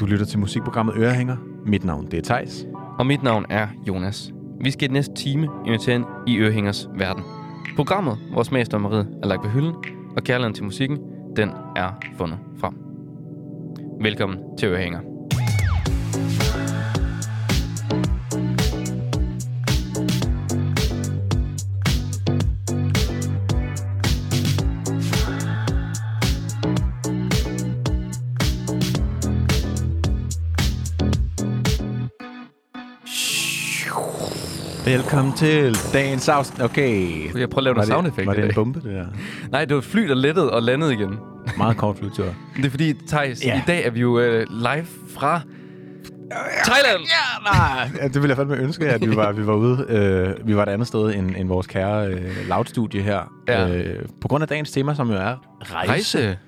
Du lytter til musikprogrammet Ørehænger. Mit navn det er Tejs. Og mit navn er Jonas. Vi skal i næste time invitere ind i Ørehængers verden. Programmet, hvor smagsdommeriet er lagt på hylden, og kærligheden til musikken, den er fundet frem. Velkommen til Ørehænger. Velkommen til dagens afsnit. Okay. Jeg prøver at lave det, soundeffekter var det en bombe, det der? Nej, det var et fly, der lettede og landede igen. Meget kort flytur. Det er fordi, Thijs, Ja. i dag er vi jo øh, live fra Thailand. Ja, nej. Ja, det ville jeg fandme ønske, at vi var, vi var ude. Øh, vi var et andet sted end, end vores kære øh, loud-studie her. Ja. Øh, på grund af dagens tema, som jo er rejse. Rejse.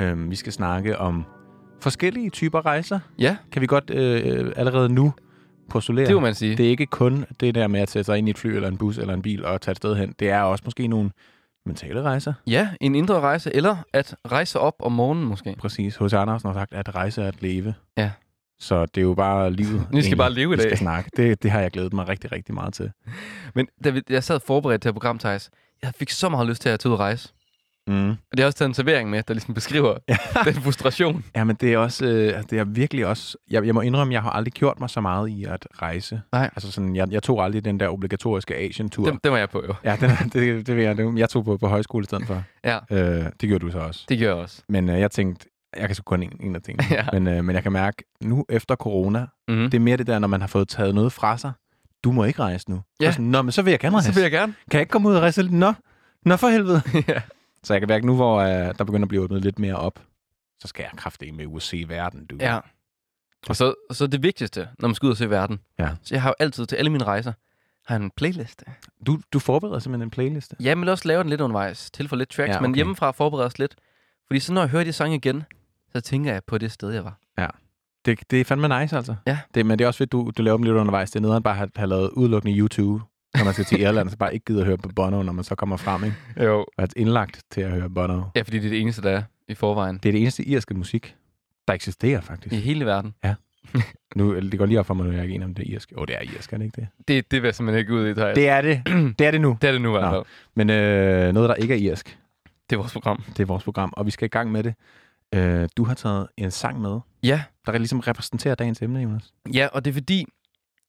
Øh, vi skal snakke om forskellige typer rejser. Ja, Kan vi godt øh, allerede nu postulere? det må man sige. Det er ikke kun det der med at sætte sig ind i et fly eller en bus eller en bil og tage et sted hen. Det er også måske nogle mentale rejser. Ja, en indre rejse, eller at rejse op om morgenen måske. Præcis. H.C. Andersen har sagt, at rejse er at leve. Ja. Så det er jo bare livet. Vi skal bare leve i vi dag. skal snakke. Det, det har jeg glædet mig rigtig, rigtig meget til. Men da vi, jeg sad forberedt til her program, Thijs, jeg fik så meget lyst til at tage ud og rejse. Mm. Og det har også taget en servering med, der ligesom beskriver den frustration. Ja, men det er også, øh, det er virkelig også, jeg, jeg må indrømme, jeg har aldrig gjort mig så meget i at rejse. Nej. Altså sådan, jeg, jeg tog aldrig den der obligatoriske Asian-tur. Den, den var jeg på, jo. Ja, den, det, det vil jeg. det- Jeg tog på, på højskole i stedet for. Ja, Øh, det gjorde du så også. det gør jeg også. Men øh, jeg tænkte, jeg kan så kun en, en af tingene. Ja. men, øh, men jeg kan mærke, nu efter corona, Mm. det er mere det der, når man har fået taget noget fra sig. Du må ikke rejse nu. Ja. Så sådan, Nå, men så vil jeg gerne rejse. Så vil jeg gerne. Kan jeg ikke komme ud og rejse lidt? Nå, Nå for helvede. ja. Så jeg kan mærke nu, hvor øh, der begynder at blive åbnet lidt mere op, så skal jeg kraftigt med ud og se verden, du. ja. Og så, og så det vigtigste, når man skal ud og se verden. Ja. Så jeg har jo altid til alle mine rejser, har en playliste. Du, du forbereder simpelthen en playliste. Jeg vil også lave den lidt undervejs, til for lidt tracks, Ja, ja, men okay. hjemmefra forbereder også lidt. Fordi så når jeg hører de sange igen, så tænker jeg på det sted, jeg var. Det, det er fandme nice, altså. Ja. Det, men det er også fedt, du, du laver dem lidt undervejs. Det er nederen bare at have, have lavet udelukkende YouTube, når man skal til Irland, så bare ikke gider at høre på Bono, når man så kommer frem, ikke? Jo. Og er indlagt til at høre Bono. Ja, fordi det er det eneste, der er i forvejen. Det er det eneste irske musik, der eksisterer faktisk. I hele verden. Nu, det går lige op for mig, når jeg er ikke en om det er irsk. Åh, oh, det er irsk, er det ikke det? Det, det vil jeg simpelthen ikke ud i, Thijs. Det er det. Det er det nu. det er det nu i hvert fald. Men øh, noget, der ikke er irsk, Det er vores program. det er vores program, og vi skal i gang med det. Øh, du har taget en sang med, Ja, der ligesom repræsenterer dagens emne, Jonas. Ja, og det er fordi,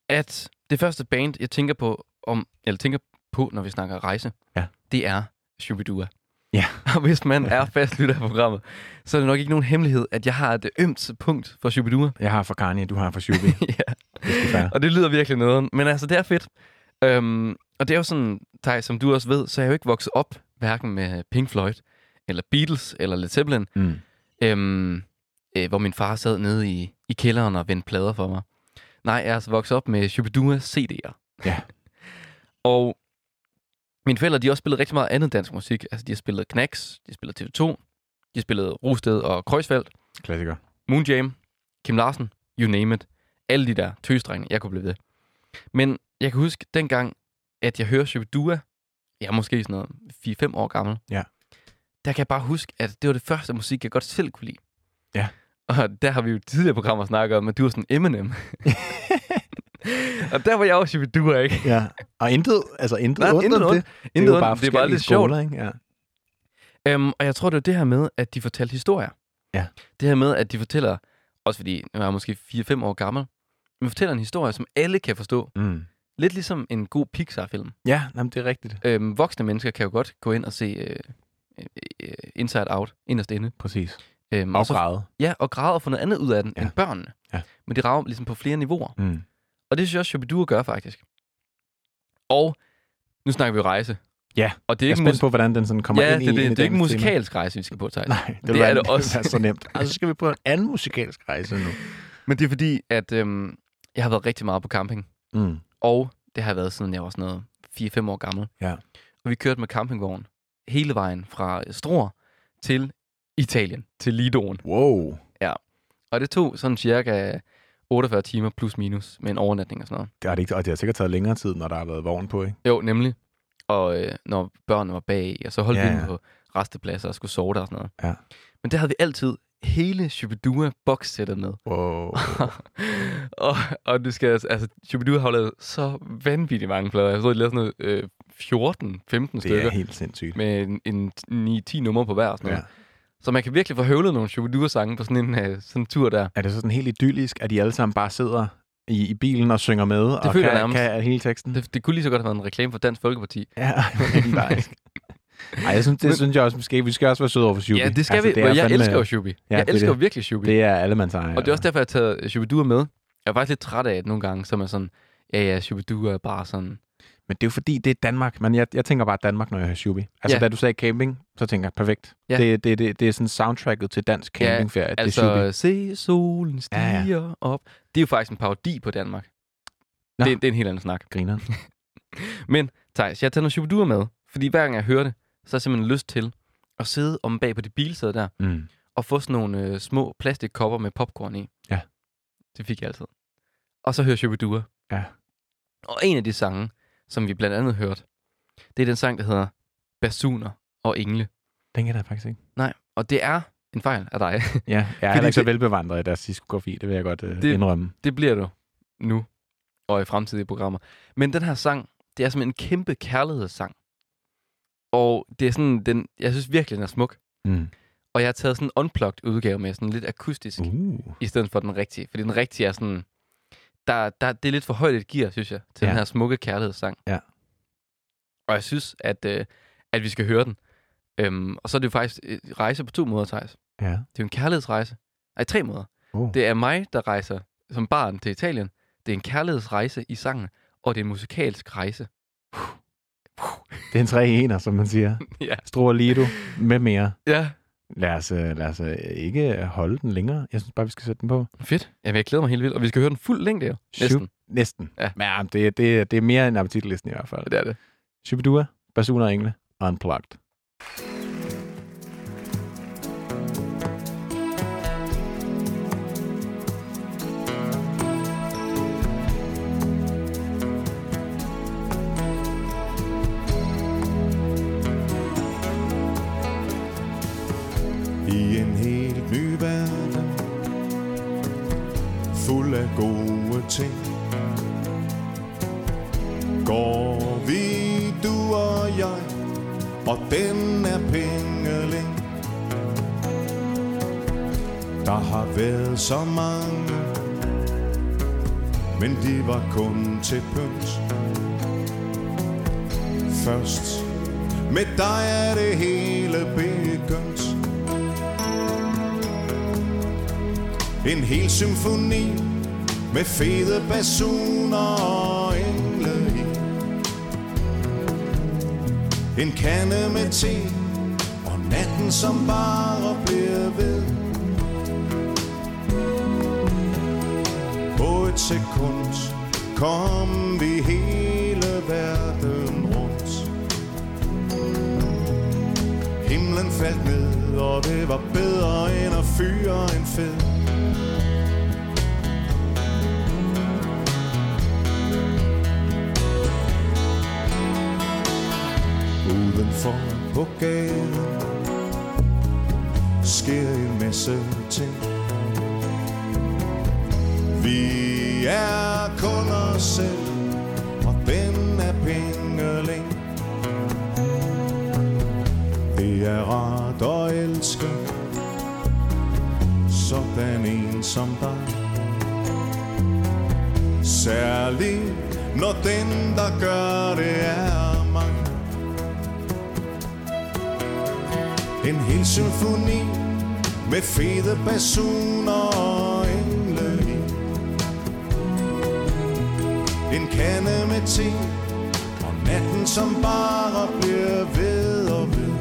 at det første band, jeg tænker på, om, eller tænker på, når vi snakker rejse, Ja. det er Shubidua. Ja. Og hvis man er fastlytter af programmet, så er det nok ikke nogen hemmelighed, at jeg har et ømt punkt for Shubidua. Jeg har for Kanye, du har for Shubi. ja. Det. Og det lyder virkelig noget. Men altså, det er fedt. Øhm, og det er jo sådan, Thaj, som du også ved, så er jeg jo ikke vokset op hverken med Pink Floyd, eller Beatles, eller Led Zeppelin, Mm. øhm, øh, hvor min far sad nede i, i kælderen og vendte plader for mig. Nej, jeg er altså vokset op med Shubidua CD'er. Ja. Og mine forældre, de har også spillet rigtig meget andet dansk musik. Altså, de har spillet Knacks, de har spillet TV2, de har spillet Rosted og Kreuzfeldt, Klassiker. Moonjam, Kim Larsen, you name it. Alle de der tøsdrenge, jeg kunne blive ved. Men jeg kan huske dengang, at jeg hører Shubidua, jeg er måske sådan noget 4-5 år gammel. Ja. Der kan jeg bare huske, at det var det første musik, jeg godt selv kunne lide. Ja. Og der har vi jo tidligere programmer snakket om, at du var sådan Eminem. og der var jeg også Shubidua, ikke? Ja. Og intet, altså intet Nej, intet ondt. det. Det er Intet jo ondt. bare det er bare lidt sjovt. ikke? Ja. Um, og jeg tror, det var det her med, at de fortalte historier. Ja. Det her med, at de fortæller, også fordi jeg er måske 4-5 år gammel, men fortæller en historie, som alle kan forstå. Mm. Lidt ligesom en god Pixar-film. Ja, jamen, det er rigtigt. Øhm, voksne mennesker kan jo godt gå ind og se øh, øh, Inside Out, inderst inde. Præcis. Øhm, Og så, grade. ja, og græde og få noget andet ud af den ja. end børnene. Ja. Men de rager ligesom på flere niveauer. Mm. Og det synes jeg også, Shubidua gør faktisk. Og nu snakker vi jo rejse. Ja, Og det er Jeg er ikke, spændt mus- på, hvordan den sådan kommer ja, ind det, i det, i det, det er ikke tema. musikalsk rejse, vi skal på, Thijs. Nej, det, Det det er er det det også. Det er så nemt. Og så skal vi på en anden musikalsk rejse nu. Men det er fordi, at øhm, jeg har været rigtig meget på camping. Mm. Og det har jeg været, siden jeg var sådan noget 4-5 år gammel. Ja. Og vi kørte med campingvogn hele vejen fra Struer til Italien, til Lidoen. Wow. Og det tog sådan cirka 48 timer plus minus med en overnatning og sådan noget. Det har, det ikke, og det har sikkert taget længere tid, når der har været vogn på, ikke? Jo, nemlig. Og øh, når børnene var bag, og så holdt Ja, vi ja. på restepladser og skulle sove der og sådan noget. Ja. Men det havde vi altid hele Shubidua boxsættet med. Wow. og, og du skal altså, Shubidua har lavet så vanvittigt mange plader. Jeg tror, de lavede sådan noget øh, 14-15 Det stykker er helt sindssygt. med en, en 9-10 numre på hver. og Sådan Ja. Så man kan virkelig få høvlet nogle Shubidua-sange på sådan en, øh, sådan en tur der. Er det så sådan helt idyllisk, at de alle sammen bare sidder i, i bilen og synger med, og føler kan, kan hele teksten? Det, det kunne lige så godt have været en reklame for Dansk Folkeparti. Ja, legendarisk. Ej, jeg synes, det Men- synes jeg også måske. Vi skal også være søde over for Shubi. Ja, det skal altså, vi. det jeg fandme- elsker jo Shubi. Ja, jeg det er elsker det. virkelig Shubi. Det er alle mands eje. Og det er også derfor, jeg har taget Shubidua med. Jeg er faktisk lidt træt af det nogle gange, så er man sådan, ja, ja, Shubidua er bare sådan... Men det er jo fordi, det er Danmark. Men jeg, jeg tænker bare Danmark, når jeg hører Shubi. Altså, Ja. da du sagde camping, så tænker jeg, perfekt. Ja. Det, det, det, det er sådan soundtracket til dansk Ja, campingferie. det er. Altså, se solen stiger Ja, ja, op. Det er jo faktisk en parodi på Danmark. Nå. Det, det er en helt anden snak. Griner. Men, Thijs, jeg har taget noget Shubidua med, fordi hver gang jeg hører det, så har jeg simpelthen lyst til at sidde om bag på de bilsæder der, Mm. og få sådan nogle øh, små plastikkopper med popcorn i. Ja. Det fik jeg altid. Og så hører Shubidua. Ja. Og en af de sange, som vi blandt andet hørte, det er den sang, der hedder Basuner og Engle. Den kan jeg faktisk ikke. Nej, og det er en fejl af dig. Ja, jeg er heller ikke så velbevandret i deres diskografi. Det vil jeg godt uh, Det- indrømme. det bliver du nu og i fremtidige programmer. Men den her sang, det er simpelthen en kæmpe kærlighedssang. Og det er sådan, den, jeg synes virkelig, den er smuk. Mm. Og jeg har taget sådan en unplugged udgave med, sådan lidt akustisk. Uh. i stedet for den rigtige. Fordi den rigtige er sådan, der, der, det er lidt for højt et gear, synes jeg, til Ja. den her smukke kærlighedssang. Ja. Og jeg synes, at, øh, at vi skal høre den. Øhm, og så er det jo faktisk et rejse på to måder, Thijs. Ja. Det er jo en kærlighedsrejse. Nej, tre måder. Uh. Det er mig, der rejser som barn til Italien. Det er en kærlighedsrejse i sangen, og det er en musikalsk rejse. Det er en tre ener, som man siger. ja. Stor Lido med mere. Ja. Lad os, øh, lad os øh, ikke holde den længere. Jeg synes bare, vi skal sætte den på. Fedt. Jeg vil glæde mig helt vildt. Og vi skal høre den fuld længde jo. Næsten. Shub- Næsten. Ja. Men ja, det, det, det er mere end appetitlisten i hvert fald. Det er det. Shubidua, Basuner og Engle, Unplugged. Ting. Går vi, du og jeg Og den er pengeling Der har været så mange Men de var kun til pynt. Først med dig er det hele begyndt. En hel symfoni med fede basuner og engle i. En kande med te og natten som bare bliver ved. På et sekund kom vi hele verden rundt. Himlen faldt ned, og det var bedre end at fyre en fed. Udenfor på gaden sker en masse ting. Vi er kun os selv, og den er pengeling. Det er rart at elske sådan en som dig. Særligt når den, der gør det, er En hel symfoni med fede basuner og engle i. En kande med te og natten, som bare bliver ved og ved.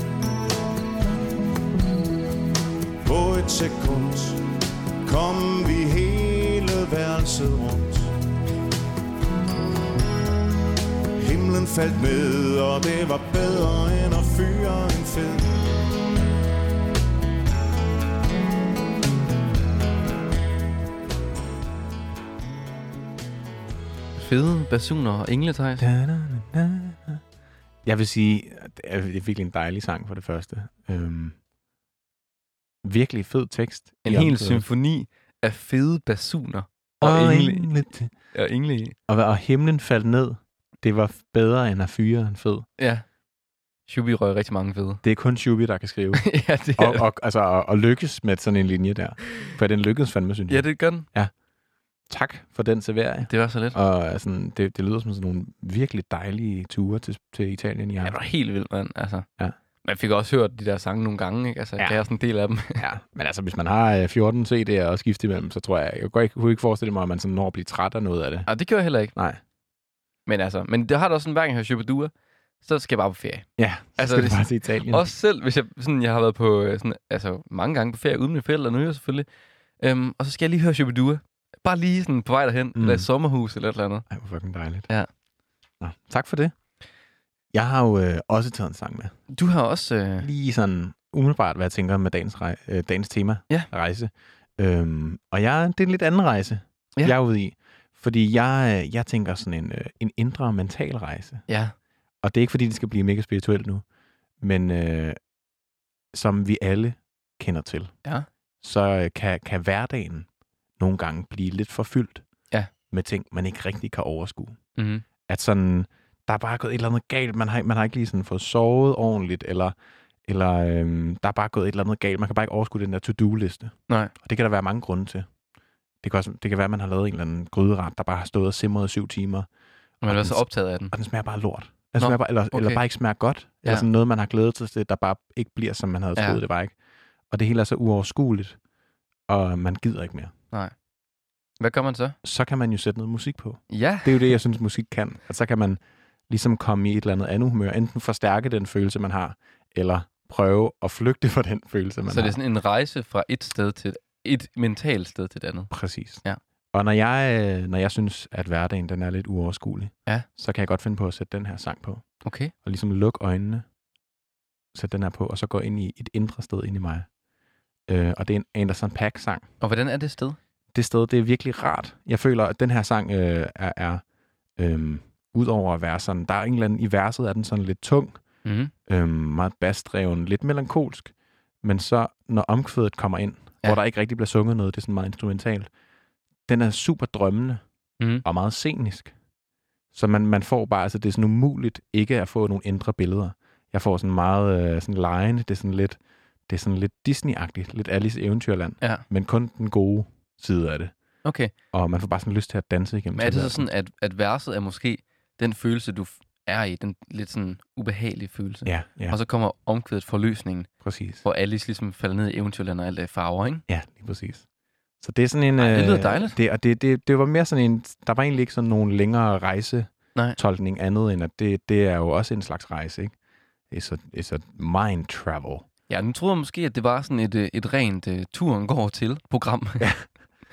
På et sekund kom vi hele værelset rundt. Himlen faldt ned, og det var bedre end at fyre en fed. Fede basuner og engle, Thijs. Jeg vil sige, at det er virkelig en dejlig sang for det første. Øhm, virkelig fed tekst. En hel symfoni af fede basuner og, Og, engle, engle, og engle og, og himlen faldt ned. Det var bedre end at fyre en fed. Ja. Shubi røg rigtig mange fede. Det er kun Shubi, der kan skrive. ja, det er og, og, altså, og, og lykkes med sådan en linje der. For den lykkedes fandme, synes jeg. Ja, det gør den. Tak for den servering. Det var så lidt. Og sådan, det, det lyder som sådan nogle virkelig dejlige ture til, til Italien i Ja, det var helt vildt, mand. Altså. Ja. Man fik også hørt de der sange nogle gange, ikke? Altså, Ja. ja. det er sådan en del af dem. Ja, men altså, hvis man har øh, 14 CD'er at skifte imellem, så tror jeg, jeg kunne ikke, kunne ikke forestille mig, at man sådan når at blive træt af noget af det. Og det gjorde jeg heller ikke. Nej. Men altså, men det har da også sådan, hver gang jeg hører Shubidua, så skal jeg bare på ferie. Ja, så Altså, skal bare til Italien. Også selv, hvis jeg, sådan, jeg har været på øh, sådan, altså, mange gange på ferie uden mine forældre, nu er jeg selvfølgelig. Øhm, og så skal jeg lige høre Shubidua. Bare lige sådan på vej derhen, Mm. eller et sommerhus eller et eller andet. Ej, hvor fucking dejligt. Ja. Nå, tak for det. Jeg har jo øh, også taget en sang med. Du har også... Øh, Lige sådan umiddelbart, hvad jeg tænker med dagens, rej- øh, dagens tema, Ja. rejse. Øhm, og jeg, det er en lidt anden rejse, Ja. ja. jeg er ude i. Fordi jeg, øh, jeg tænker sådan en, øh, en indre mental rejse. ja, Og det er ikke, fordi det skal blive mega spirituelt nu, men øh, som vi alle kender til, Ja. så øh, kan, kan hverdagen nogle gange blive lidt forfyldt Ja. med ting, man ikke rigtig kan overskue. mm-hmm. At sådan, der er bare gået et eller andet galt, man har, man har ikke lige sådan fået sovet ordentligt, eller, eller øhm, der er bare gået et eller andet galt, man kan bare ikke overskue den der to-do-liste. Nej. Og det kan der være mange grunde til. Det kan, også, det kan være, at man har lavet en eller anden gryderet, der bare har stået og simret i syv timer, Man Og er så optaget af den. og den smager bare lort. Den Nå, smager bare, eller, okay. eller bare ikke smager godt. Ja. Eller Ja. sådan noget, man har glædet sig til, der bare ikke bliver, som man havde Ja. troet, det var ikke. Og det hele er så uoverskueligt, og man gider ikke mere. Hvad gør man så? Så kan man jo sætte noget musik på. Ja. Det er jo det, jeg synes, musik kan. At så kan man ligesom komme i et eller andet andet humør. Enten forstærke den følelse, man har, eller prøve at flygte fra den følelse, man Så det har. er sådan en rejse fra et sted til et mentalt sted til et andet. Præcis. Ja. Og når jeg, øh, når jeg synes, at hverdagen den er lidt uoverskuelig, Ja. så kan jeg godt finde på at sætte den her sang på. Okay. Og ligesom lukke øjnene, sætte den her på, og så gå ind i et indre sted ind i mig. Øh, og det er en Anderson Paak-sang. Og hvordan er det sted? Det sted, det er virkelig rart. Jeg føler, at den her sang øh, er, er øh, udover at være sådan, der er en eller anden, i verset er den sådan lidt tung, Mm-hmm. øh, meget bassdreven, lidt melankolsk. Men så, når omkvædet kommer ind, Ja. hvor der ikke rigtig bliver sunget noget, det er sådan meget instrumentalt, den er super drømmende Mm-hmm. og meget scenisk. Så man, man får bare, altså det er sådan umuligt ikke at få nogle indre billeder. Jeg får sådan meget øh, sådan lejende, det er sådan lidt, det er sådan lidt Disney-agtigt, lidt Alice Eventyrland, Ja. men kun den gode side af det. Okay. Og man får bare sådan lyst til at danse igennem. Men er det så sådan, at, at verset er måske den følelse, du er i, den lidt sådan ubehagelige følelse? Ja, ja, Og så kommer omkvædet for løsningen, præcis. hvor Alice ligesom falder ned i eventyrland og alt er farver, ikke? Ja, lige præcis. Så det er sådan en... Ej, det lyder øh, dejligt. Det, og det, det, det var mere sådan en... Der var egentlig ikke sådan nogen længere rejsetolkning andet, end at det, det er jo også en slags rejse, ikke? It's a, it's a mind travel. Ja, nu troede jeg måske, at det var sådan et, øh, et rent uh, turen går til program. Ja.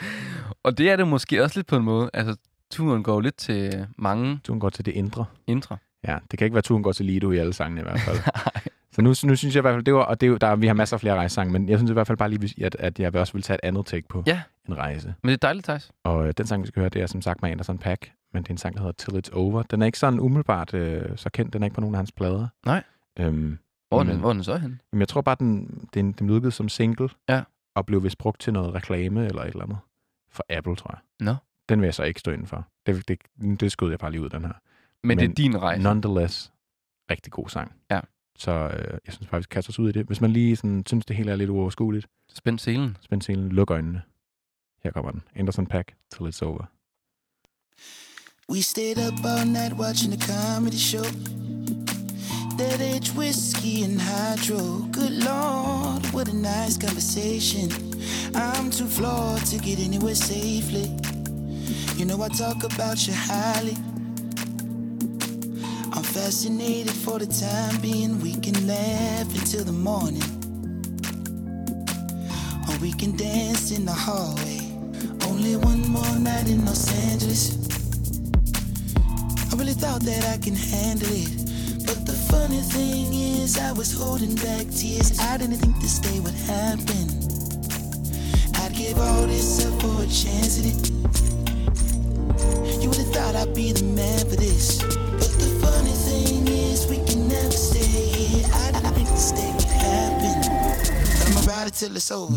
og det er det måske også lidt på en måde. Altså, turen går lidt til mange Turen går til det indre. indre. Ja, det kan ikke være turen går til Lido i alle sangene i hvert fald. Så nu, nu synes jeg i hvert fald, det var, og det er der, vi har masser af flere rejsesange, men jeg synes i hvert fald bare lige, at, at jeg også vil tage et andet take på Ja. en rejse. Men det er dejligt, Thijs. Og øh, den sang, vi skal høre, det er som sagt med Anderson Pack, men det er en sang, der hedder Till It's Over. Den er ikke sådan umiddelbart øh, så kendt, den er ikke på nogen af hans plader. Nej. Øhm, Hvor er men, den, hvor er den så hen? men jeg tror bare, den, den, den udgivet som single, Ja. og blev vist brugt til noget reklame eller et eller andet. For Apple, tror jeg. Nå. Den vil jeg så ikke stå inden for. Det, det, det skød jeg bare lige ud, den her. Men, det er Men din rejse. Nonetheless, rigtig god sang. Ja. Så øh, jeg synes bare, vi skal kaste os ud i det. Hvis man lige sådan, synes, det hele er lidt uoverskueligt, Spænd selen. spænd scenen, luk øjnene. Her kommer den. Anderson Pack, Till It's Over. We stayed up all night watching a comedy show. That age whiskey and hydro. Good lord, what a nice conversation. I'm too flawed to get anywhere safely. You know I talk about you highly. I'm fascinated for the time being. We can laugh until the morning. Or we can dance in the hallway. Only one more night in Los Angeles. I really thought that I can handle it. But the funny thing is, I was holding back tears. I didn't think this day would happen. I'd give all this up for a chance at it. You would have thought I'd be the man for this. But the funny thing is, we can never stay here. I didn't think this day would happen. I'm about to till it's over.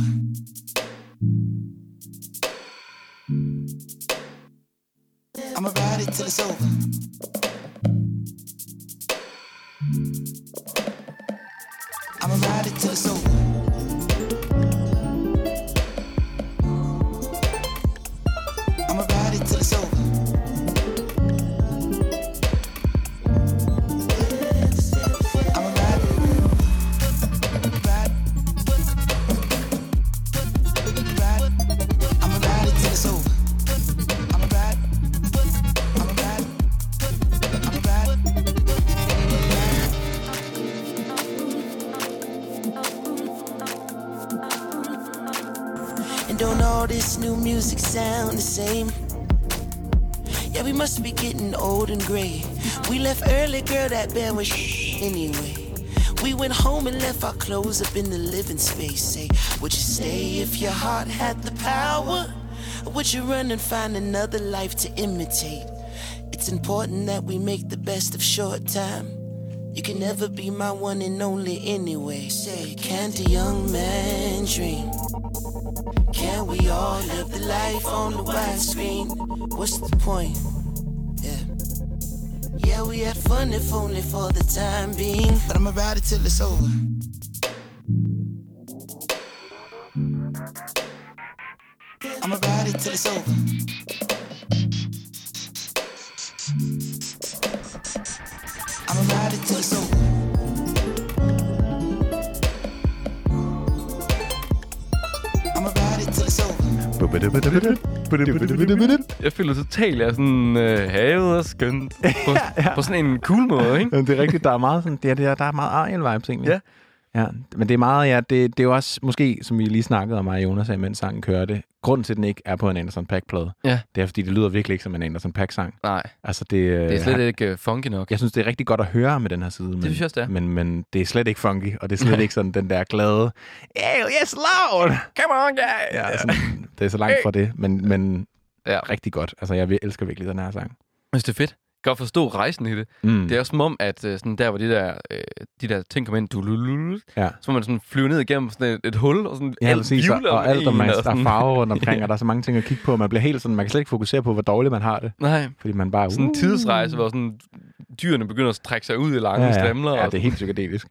I'ma ride it till it's over. Music sound the same? Yeah, we must be getting old and gray. We left early, girl, that band was anyway. We went home and left our clothes up in the living space. Say, would you stay if your heart had the power? Or would you run and find another life to imitate? It's important that we make the best of short time. You can never be my one and only anyway. Say, can't a young man dream? Can we all live the life on the widescreen? What's the point? Yeah. Yeah, we had fun if only for the time being. But I'ma ride it till it's over. I'ma ride it till it's over. I'ma ride it till it's over. Jeg føler totalt, jeg er sådan øh, havet og skønt. På, ja. på sådan en cool måde, ikke? Jamen, det er rigtigt, der er meget sådan, det er, det er, der er meget Ariel-vibes egentlig. Ja. Ja, men det er meget, ja, det, det er jo også, måske, som vi lige snakkede om mig Jonas, mens sangen kørte, grunden til, at den ikke er på en Anderson Paak-plade, Ja. det er, fordi det lyder virkelig ikke som en Anderson Paak-sang. Nej, Altså, det, det er slet ikke uh, funky nok. Jeg synes, det er rigtig godt at høre med den her side. Men, synes jeg også, det er. Men, men det er slet ikke funky, og det er slet ikke sådan den der glade, hey, yes, loud! Come on, guys! Ja, sådan, det er så langt fra det, men, men Ja. rigtig godt. Altså, jeg elsker virkelig den her sang. Jeg synes, det er fedt. Godt forstå rejsen i det. Mm. Det er også som om, at øh, sådan der, hvor de der, øh, de der ting kommer ind, du, Ja. så man sådan flyve ned igennem sådan et, et hul, og sådan Ja, alt præcis, og, og alt, og man, der er farver rundt omkring, og der er så mange ting at kigge på, og man bliver helt sådan, man kan slet ikke fokusere på, hvor dårligt man har det, Nej, fordi man bare... sådan en tidsrejse, hvor sådan dyrene begynder at trække sig ud i lange ja, ja. strimler. ja, og det er helt psykedelisk.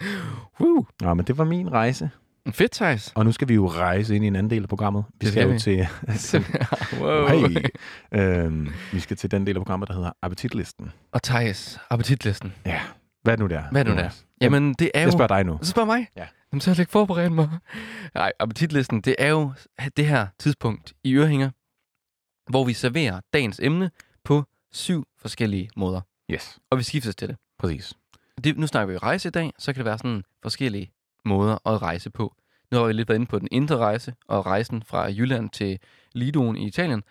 Woo. Nå, men det var min rejse. Fedt, Thijs. Og nu skal vi jo rejse ind i en anden del af programmet. Vi Det skal, skal jo vi. til... wow. Hey. øhm, vi skal til den del af programmet, der hedder Appetitlisten. Og Thijs, appetitlisten. Ja. Hvad er det nu der? Hvad er det nu der? Jamen, det er jo... Jeg spørger dig nu. Så spørg mig. Ja. Jamen, så har jeg ikke forberedt mig. Nej, appetitlisten, det er jo det her tidspunkt i Ørehænger, hvor vi serverer dagens emne på syv forskellige måder. Yes, Og vi skifter til det. præcis. det. Nu snakker vi rejse i dag, så kan det være sådan forskellige måder at rejse på. Nu har vi lidt været inde på den indre rejse og rejsen fra Jylland til Lidoen i Italien.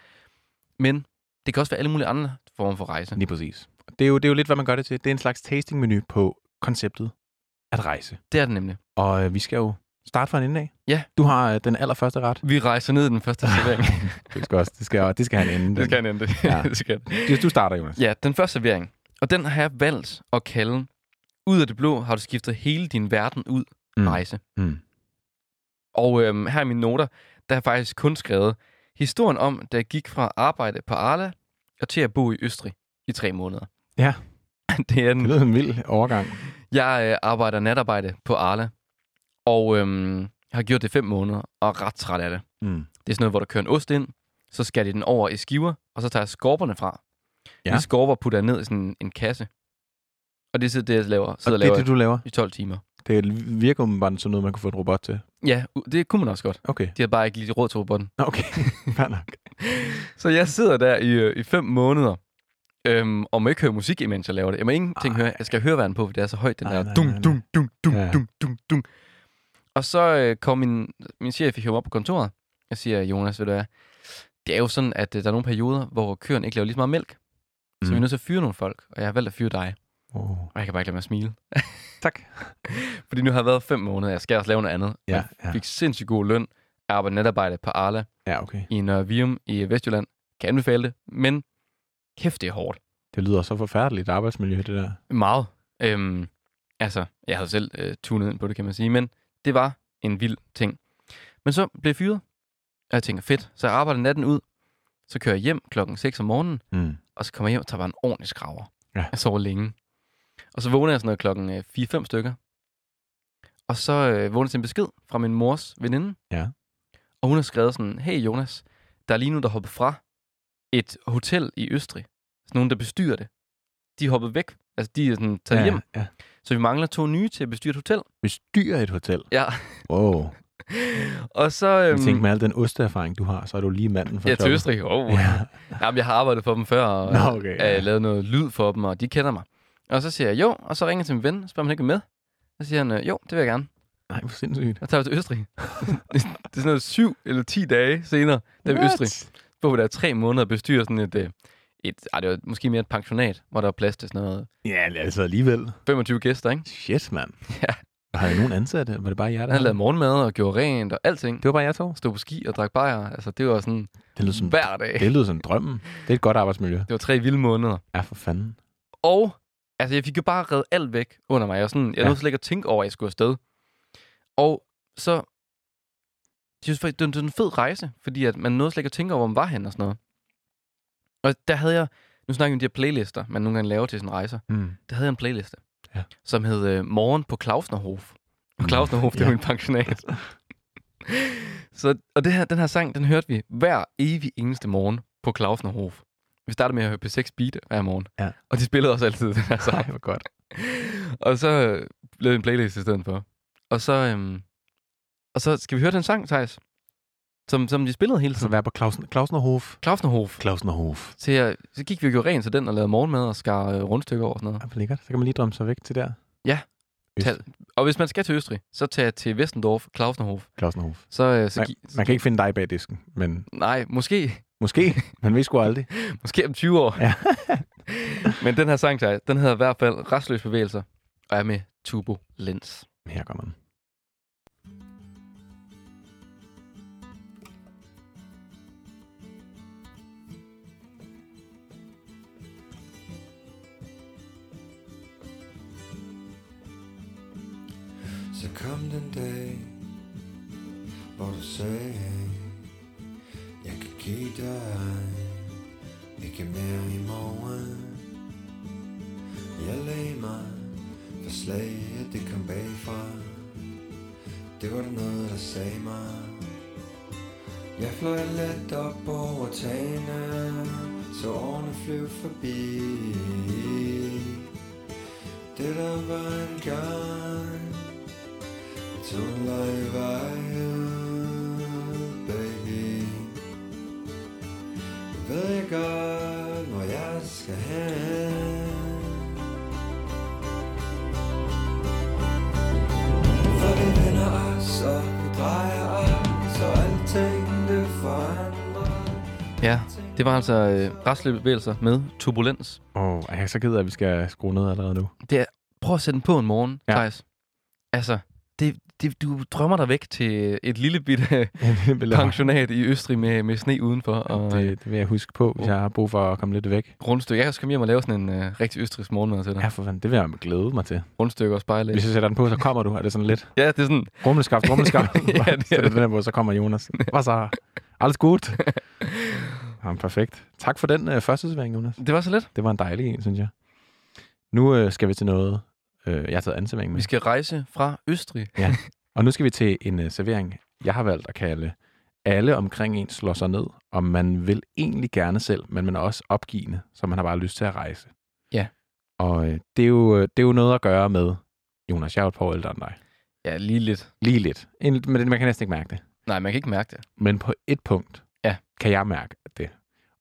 Men det kan også være alle mulige andre former for rejse. Lige præcis. Det er, jo, det er jo lidt, hvad man gør det til. Det er en slags tastingmenu på konceptet at rejse. Det er det nemlig. Og øh, vi skal jo starte fra en ende af. Ja. Du har øh, den allerførste ret. Vi rejser ned i den første servering. Det skal, også, det skal, det skal have en ende. det skal han endte. Ja. Ja. det skal Du starter, Jonas. Ja, den første servering. Og den har jeg valgt at kalde, ud af det blå har du skiftet hele din verden ud Mm. rejse. Mm. Og øhm, her i mine noter, der har jeg faktisk kun skrevet historien om, da jeg gik fra arbejde på Arla og til at bo i Østrig i tre måneder. Ja. det er Det den. lyder en vild overgang. Jeg øh, arbejder natarbejde på Arla, og øhm, har gjort det fem måneder, og er ret træt af det. Mm. Det er sådan noget, hvor der kører en ost ind, så skærer de den over i skiver, og så tager jeg skorperne fra. Ja. De skorper putter jeg ned i sådan en kasse. Og det er det, jeg laver, Og sidder og det er laver det, du laver? i 12 timer. Det virker umiddelbart som noget, man kunne få en robot til. Ja, det kunne man også godt. Okay. De har bare ikke lige råd til robotten. Okay. Fair nok. Så jeg sidder der i, øh, i fem måneder, øhm, og må ikke høre musik, imens jeg laver det. Jeg må ingenting Ej. høre. Jeg skal høre verden på, for det er så højt, den Nej, der nej, dum, nej, nej. dum, dum, dum, Ja. dum, dum, dum. Og så øh, kom min, min chef i op på kontoret. Jeg siger, Jonas, ved du hvad, det er jo sådan, at øh, der er nogle perioder, hvor køerne ikke laver lige så meget mælk. Så Mm. vi er nødt til at fyre nogle folk, og jeg har valgt at fyre dig. Oh. Og jeg kan bare ikke lade mig at smile. Tak. Fordi nu har jeg været fem måneder, jeg skal også lave noget andet. Ja, Jeg ja. fik sindssygt god løn. Jeg arbejder natarbejde på Arla Ja, okay. i Nørre Vium i Vestjylland. Kan anbefale det, men kæft, det er hårdt. Det lyder så forfærdeligt arbejdsmiljø, det der. Meget. Øhm, altså, jeg havde selv øh, tunet ind på det, kan man sige, men det var en vild ting. Men så blev jeg fyret, og jeg tænker, fedt. Så jeg arbejder natten ud, så kører jeg hjem klokken 6 om morgenen, Mm. og så kommer jeg hjem og tager bare en ordentlig skraver. Ja. Jeg sover længe. Og så vågner jeg sådan noget klokken øh, 4-5 stykker. Og så øh, vågner jeg til en besked fra min mors veninde. Ja. Og hun har skrevet sådan, hey Jonas, der er lige nu, der hopper fra et hotel i Østrig. Sådan nogen, der bestyrer det. De er hoppet væk. Altså, de er sådan taget ja, hjem. Ja. Så vi mangler to nye til at bestyre et hotel. Bestyr et hotel. Ja. Wow. Og så... Jeg Øhm, tænker med al den osteerfaring, du har, så er du lige manden for ja, til. Østrig. Oh. Ja. Jamen, jeg har arbejdet for dem før, og Nå, okay, ja. øh, lavet noget lyd for dem, og de kender mig. Og så siger jeg jo, og så ringer jeg til min ven, spørger om han ikke med. Så siger han, øh, jo, det vil jeg gerne. Nej, hvor sindssygt. Og tager vi til Østrig. det, det er sådan noget syv eller ti dage senere, der er vi? Østrig. Hvor der er tre måneder bestyrer sådan et, øh, et ej, det var måske mere et pensionat, hvor der er plads til sådan noget Ja, altså alligevel. 25 gæster, ikke? Shit, mand. Ja. Har I nogen ansatte? Var det bare jer, der Han lavede morgenmad og gjorde rent og alting. Det var bare jer to? Stod på ski og drak bajer. Altså, det var sådan Det lyder som, hver dag. det lyder som drømmen. Det er et godt arbejdsmiljø. Det var tre vilde måneder. Ja, for fanden. Og altså, jeg fik jo bare reddet alt væk under mig. Jeg, sådan, jeg Ja. nåede slet ikke at tænke over, at jeg skulle afsted. Og så... Jeg synes det var en fed rejse, fordi at man nåede slet ikke at tænke over, hvor man var hen og sådan noget. Og der havde jeg... Nu snakker vi om de her playlister, man nogle gange laver til sådan rejser. Mm. Der havde jeg en playliste, Ja. som hed øh, Morgen på Klausnerhof. Og Klausnerhof, det er Ja. jo en pensionat. så, og det her, den her sang, den hørte vi hver evig eneste morgen på Klausnerhof. Vi startede med at høre P6 Beat hver morgen. Ja. Og de spillede også altid den her sang. Hvor godt. Og så øh, lavede en playlist i stedet for. Og så, øhm, og så skal vi høre den sang, Thijs, som, som de spillede hele Så tiden. være på Clausen, Clausenerhof. Klausnerhof. Clausenerhof. Så, jeg, så gik vi jo rent til den og lavede morgenmad og skar øh, rundstykker over og sådan noget. Ja, lækkert. Så kan man lige drømme sig væk til der. Ja. Tag, og hvis man skal til Østrig, så tag til Westendorf, Klausnerhof. Clausenerhof. Så, øh, så Man, gi- man kan ikke finde dig bag disken, men Nej, måske, måske. man ved sgu aldrig. måske om 20 år. Ja. Men den her sang, den hedder i hvert fald Restløs Bevægelser, og er med Turbo Lens. Her kommer den. Så kom den dag, hvor du sagde, jeg kan dig ikke mere i morgen. Jeg lagde mig for slaget, det kom bagfra. Det var der noget, der sagde mig. Jeg fløj let op over tagene, så årene flyv forbi. Det der var en gang Moonlight vibe, baby det var altså øh, Restløs Bevægelser med Turbulens. Åh, oh, jeg er så ked af, at vi skal skrue ned allerede nu. Prøv at sætte den på en morgen, Ja. Thijs. Altså, det, det, du drømmer dig væk til et lille bitte pensionat i Østrig med, med sne udenfor og det. Det, det vil jeg huske på, hvis jeg har brug for at komme lidt væk. rundstykke. Jeg kan også komme hjem og lave sådan en øh, rigtig østrigsk morgenmad til dig. Ja, for fanden. Det vil jeg glæde mig til. Rundstykke og spejle. Hvis jeg sætter den på, så kommer du. Er det sådan lidt Ja, det er sådan, rumleskaft, rumleskaft? Ja, det er det. den her på, så kommer Jonas. Hvad så? Alles gut. Jamen, perfekt. Tak for den øh, første servering, Jonas. det var så lidt. Det var en dejlig en, synes jeg. Nu øh, skal vi til noget, øh, jeg har taget anden servering med. Vi skal rejse fra Østrig. Og nu skal vi til en uh, servering, jeg har valgt at kalde alle omkring en slår sig ned, og man vil egentlig gerne selv, men man er også opgivende, så man har bare lyst til at rejse. Ja. Og øh, det, er jo, øh, det er jo noget at gøre med, Jonas, jeg er jo et par år ældre end dig. Ja, lige lidt. Lige lidt. En, men man kan næsten ikke mærke det. Nej, man kan ikke mærke det. Men på et punkt Ja. Kan jeg mærke det.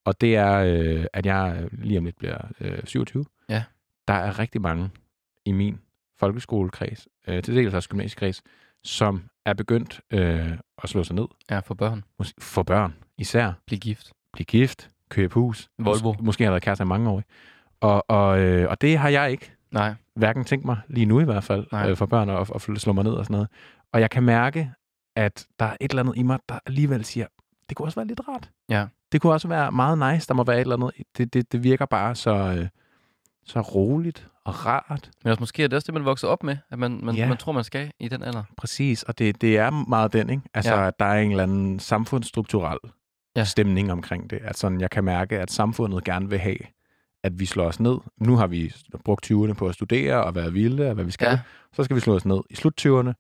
Og det er, øh, at jeg lige om lidt bliver øh, 27. Ja. Der er rigtig mange i min folkeskolekreds, øh, til dels også gymnasiekreds, som er begyndt øh, at slå sig ned. Ja, for børn. Mås- For børn især. Bliv gift. Blive gift, købe hus. Volvo. Mås- måske har været kæreste i mange år. Og, og, øh, og det har jeg ikke Nej. hverken tænkt mig lige nu i hvert fald, Nej. øh, for børn at, at slå mig ned og sådan noget. Og jeg kan mærke, at der er et eller andet i mig, der alligevel siger, det kunne også være lidt rart. Ja. Det kunne også være meget nice. Der må være et eller andet. Det, det, det virker bare så, øh, så roligt rart. Men også måske er det også det, man vokser op med, at man, man, Ja. man tror, man skal i den alder. Præcis, og det, det er meget den, ikke? Altså, Ja. der er en eller anden samfundsstrukturel Ja. stemning omkring det. At sådan, jeg kan mærke, at samfundet gerne vil have, at vi slår os ned. Nu har vi brugt 20'erne på at studere og være vilde og hvad vi skal. Ja. Så skal vi slå os ned i slut 20'erne,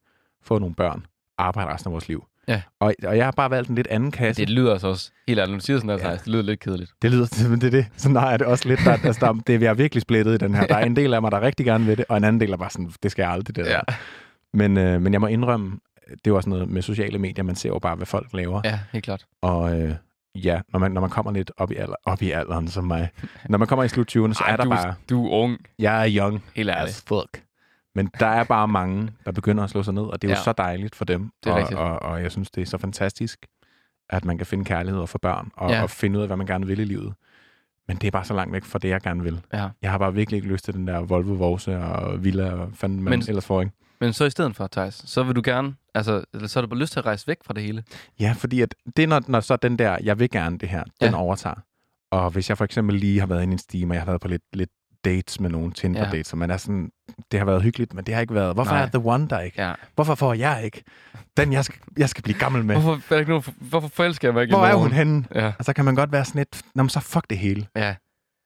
få nogle børn, arbejde resten af vores liv. Ja. Og, og jeg har bare valgt en lidt anden kasse. Det lyder altså også helt ærligt. Du siger sådan der, Ja. ja. det lyder lidt kedeligt. Det lyder, men det er det. Så nej, er det også lidt, der, altså, der, det, vi er virkelig splittet i den her. Der er en del af mig, der rigtig gerne vil det, og en anden del er bare sådan, det skal jeg aldrig, det der. Ja. Men, øh, men jeg må indrømme, det er jo også noget med sociale medier, man ser jo bare, hvad folk laver. Ja, helt klart. Og øh, ja, når man, når man kommer lidt op i, alder, op i alderen som mig, når man kommer i slut 20'erne, så Ej, er der du, bare, du er ung, jeg er young helt ærligt. as fuck. Men der er bare mange, der begynder at slå sig ned, og det er jo Ja. så dejligt for dem. Det er og, rigtigt. og, og jeg synes, det er så fantastisk, at man kan finde kærlighed for børn, og, Ja. og finde ud af, hvad man gerne vil i livet. Men det er bare så langt væk fra det, jeg gerne vil. Ja. Jeg har bare virkelig ikke lyst til den der Volvo Vorse og Villa og fanden man Men- ellers får, ikke? Men så i stedet for, Thijs, så vil du gerne, altså, eller så har du bare lyst til at rejse væk fra det hele. Ja, fordi at det er, når, når så den der, jeg vil gerne det her, den Ja. overtager. Og hvis jeg for eksempel lige har været inde i en steam, og jeg har været på lidt, lidt dates med nogle Tinder Ja. man er sådan, det har været hyggeligt, men det har ikke været, hvorfor Nej. er the one der ikke? Ja. Hvorfor får jeg ikke? Den, jeg skal, jeg skal blive gammel med. Hvorfor, er ikke nogen, hvorfor forelsker jeg mig ikke Hvor er nogen? hun henne? Ja, Og så kan man godt være sådan lidt, Nå, så fuck det hele. ja,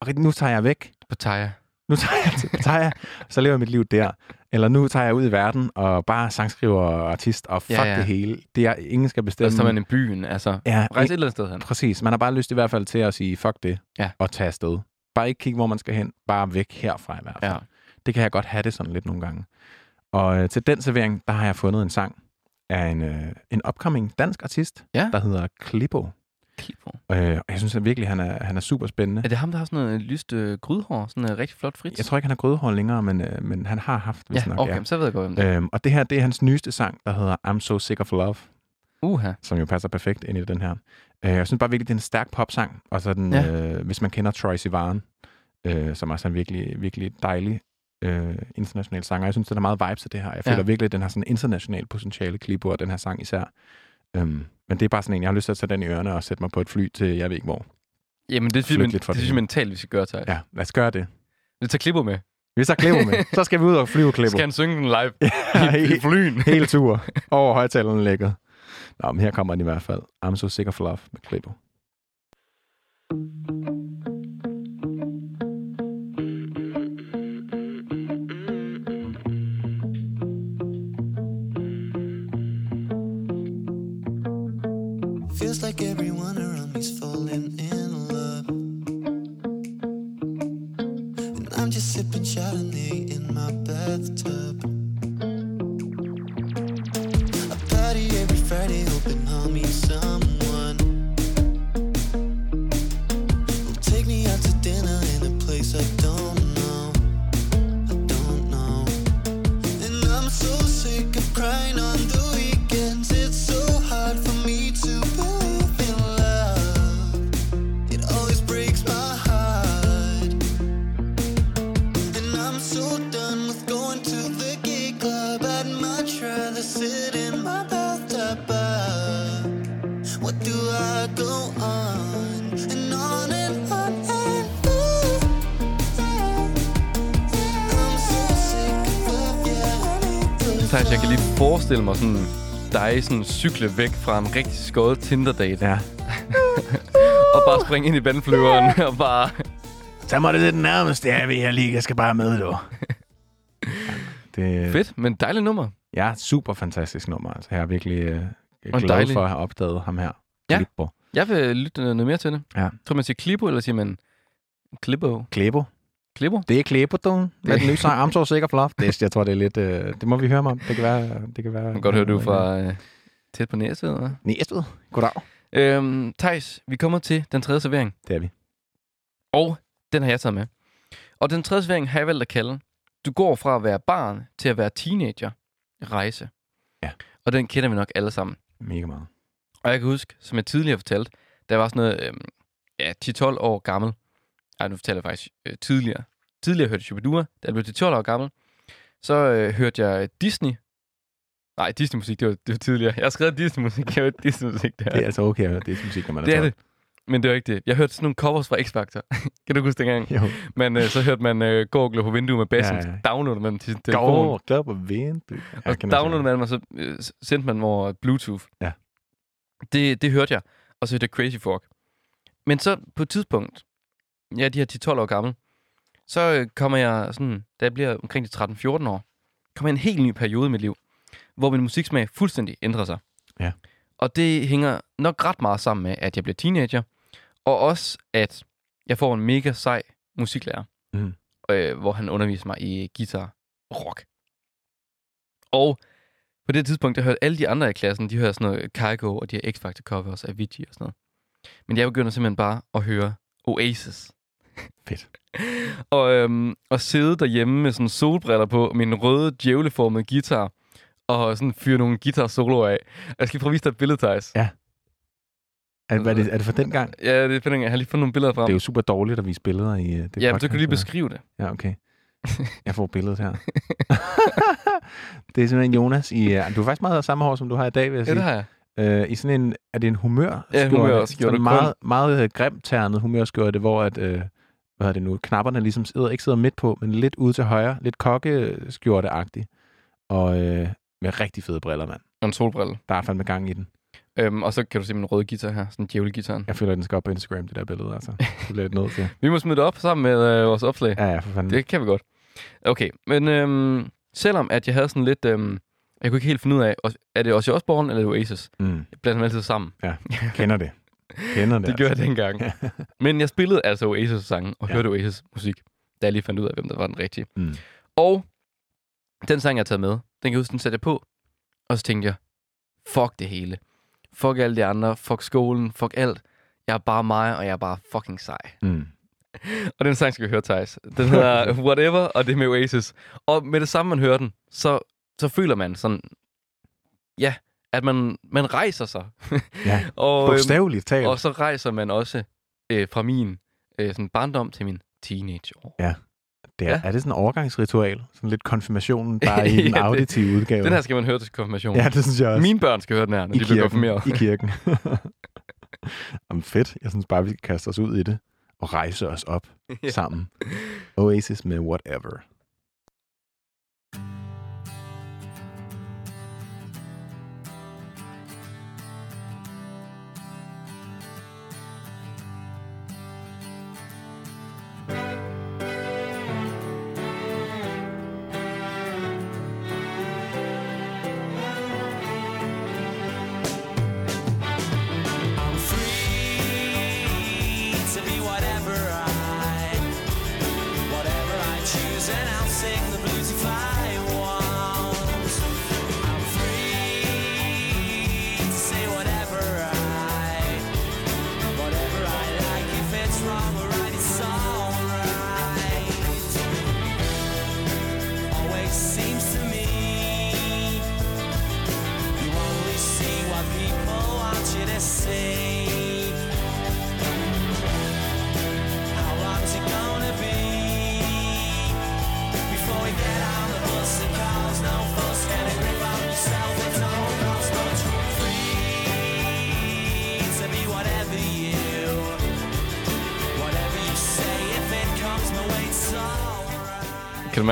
Og nu tager jeg væk. på Taja. Nu tager jeg, til- tager jeg, så lever jeg mit liv der. Eller nu tager jeg ud i verden og bare sangskriver og artist og fuck Ja, ja, det hele. Det er, ingen skal Og bestemme. så tager man i byen, altså. ja, Rejse et eller andet sted hen. Præcis. Man har bare lyst i hvert fald til at sige, fuck det, Ja. og tage afsted. Bare ikke kigge, hvor man skal hen. Bare væk herfra i hvert fald. Ja. Det kan jeg godt have det sådan lidt nogle gange. Og øh, til den servering, der har jeg fundet en sang af en, øh, en upcoming dansk artist, Ja. der hedder Klippo. Klipper. Øh, og jeg synes at virkelig, han er, han er super spændende. Er det ham, der har sådan noget lyst øh, grydhår? Sådan noget rigtig flot frit? Jeg tror ikke, han har grødhår længere, men, øh, men han har haft, hvis ja, nok. okay, så ved jeg godt, hvem det. Øhm, og det her, det er hans nyeste sang, der hedder I'm So Sick of Love, Uha. som jo passer perfekt ind i den her. Øh, jeg synes bare virkelig, det er en stærk popsang, og så den, Ja. ja. øh, hvis man kender Troy Sivan, øh, som er en virkelig, virkelig dejlig øh, international sanger. Jeg synes, den er meget vibes af det her. Jeg føler Ja. virkelig, at den har sådan international potentiale klipper, og den her sang især. Øhm, men det er bare sådan en, jeg har lyst til at tage den i ørerne og sætte mig på et fly til, jeg ved ikke hvor. Jamen, det synes, man, det det synes jeg mentalt, vi skal gøre, Thijs. Ja, lad os gøre det. Vi tager klipper med. Vi tager klipper med. Så skal vi ud og flyve klipper. Skal han synge den live i, i Helt- flyen? Hele tur over højtalerne lægget. Nå, men her kommer den i hvert fald. I'm so sick of love med Klebo. Feels like everyone around me's falling in love. And I'm just sipping Chardonnay in my bathtub. Forestille mig sådan dig sådan cykle væk fra en rigtig skåret Tinder-date. Ja. Og bare springe ind i vandflyveren og bare... Tag mig det lidt nærmest, jeg ved, jeg lige, jeg skal bare med, du. det, Fedt, men dejligt nummer. Ja, super fantastisk nummer. Altså, jeg er virkelig øh, glad dejlig. for at have opdaget ham her. Ja. Klippo. Jeg vil lytte noget mere til det. Ja. Tror man siger Klippo, eller siger man Klippo? Klippo. Klippo? Det er Klippo, du. Med den nye sang, I'm so sick of love. Det, jeg tror, det er lidt... Øh, det må vi høre om. Det kan være... Det kan være kan godt høre, du fra øh, tæt på næset. Eller? Næstved. Goddag. Øhm, Thijs, vi kommer til den tredje servering. Det er vi. Og den har jeg taget med. Og den tredje servering har jeg valgt at kalde, du går fra at være barn til at være teenager. Rejse. Ja. Og den kender vi nok alle sammen. Mega meget. Og jeg kan huske, som jeg tidligere fortalte, der var sådan noget, øhm, ja, 10-12 år gammel. Ej, nu fortæller jeg faktisk øh, tidligere. Tidligere hørte jeg Shubidua, da jeg blev til 12 år gammel. Så øh, hørte jeg Disney. Nej, Disney-musik, det var, det var tidligere. Jeg har skrevet Disney-musik, jeg hørte Disney-musik der. Det er altså okay at høre det musik, når man er Det er 12. det. men det var ikke det. Jeg hørte sådan nogle covers fra X-Factor. kan du huske dengang? Jo. Men øh, så hørte man øh, glå på vinduet med bassen, Ja, ja, ja. ja. downloadede man til sin telefon. Glad på vindue. Og downloadede man, og så øh, sendte man over Bluetooth. Ja. Det, det hørte jeg. Og så hørte jeg Crazy Frog. Men så på et tidspunkt, ja, de her 10-12 år gammel, så øh, kommer jeg sådan, da jeg bliver omkring de 13-14 år, kommer jeg en helt ny periode i mit liv, hvor min musiksmag fuldstændig ændrer sig. Ja. Og det hænger nok ret meget sammen med, at jeg bliver teenager, og også, at jeg får en mega sej musiklærer, Mhm. øh, hvor han underviser mig i guitar rock. Og på det tidspunkt, der hørte alle de andre i klassen, de hørte sådan noget Kygo og de her X-Factor covers af Avicii og sådan noget. Men jeg begynder simpelthen bare at høre Oasis. Fedt. og, øhm, og sidde derhjemme med sådan solbriller på, min røde djævleformede guitar, og sådan fyre nogle guitar soloer af. Jeg skal prøve at vise dig et billede, Thijs. Ja. Er, er, det, er det for den gang? Ja, det er fedt, jeg har lige fundet nogle billeder frem. Det er jo super dårligt at vise billeder i uh, det ja, men så kan du lige beskrive det. Ja, okay. Jeg får billedet her. det er simpelthen Jonas i... Uh, du har faktisk meget af samme hår, som du har i dag, vil jeg Ja, sige. det har jeg. Øh, I sådan en... Er det en humør? Ja, humørskjorte, meget, meget øh, grimt ternet humørskjorte, hvor at... Øh, hvad hedder det nu? Knapperne ligesom sidder, ikke sidder midt på, men lidt ude til højre. Lidt kokkeskjorte-agtig. Og øh, med rigtig fede briller, mand. Og en solbrille. Der er fandme gang i den. Øhm, og så kan du se min røde guitar her, sådan djævlegitaren. Jeg føler, at den skal op på Instagram, det der billede, altså. Det bliver nødt til. Vi må smide det op sammen med øh, vores opslag. Ja, ja, for fanden. Det kan vi godt. Okay, men øhm, selvom at jeg havde sådan lidt... Øhm, jeg kunne ikke helt finde ud af, er det Ozzy Osbourne eller er det Oasis? Mm, Jeg blander dem altid sammen. kender det. Kender det. Det gjorde jeg altså. dengang. Men jeg spillede altså Oasis-sange og Ja. hørte Oasis-musik, da jeg lige fandt ud af, hvem der var den rigtige. Mm. Og den sang, jeg har taget med, den kan jeg huske, den satte jeg på. Og så tænkte jeg, fuck det hele. Fuck alle de andre, fuck skolen, fuck alt. Jeg er bare mig, og jeg er bare fucking sej. Mm. Og den sang skal vi høre, Thijs. Den hedder Whatever, og det er med Oasis. Og med det samme, man hører den, så, så føler man sådan, ja, at man, man rejser sig. Ja, og, øhm, bogstaveligt talt. og så rejser man også øh, fra min øh, sådan barndom til min teenageår. Det er, Ja. ja. er det sådan en overgangsritual? Sådan lidt konfirmationen, bare i den Ja, det- auditive udgave? Den her skal man høre til konfirmation. Ja, det synes jeg også. Mine børn skal høre den her, når I de bliver kirken. konfirmeret. I kirken. Jamen fedt. Jeg synes bare, vi skal kaste os ud i det og rejse os op Ja. ja. sammen. Oasis med Whatever.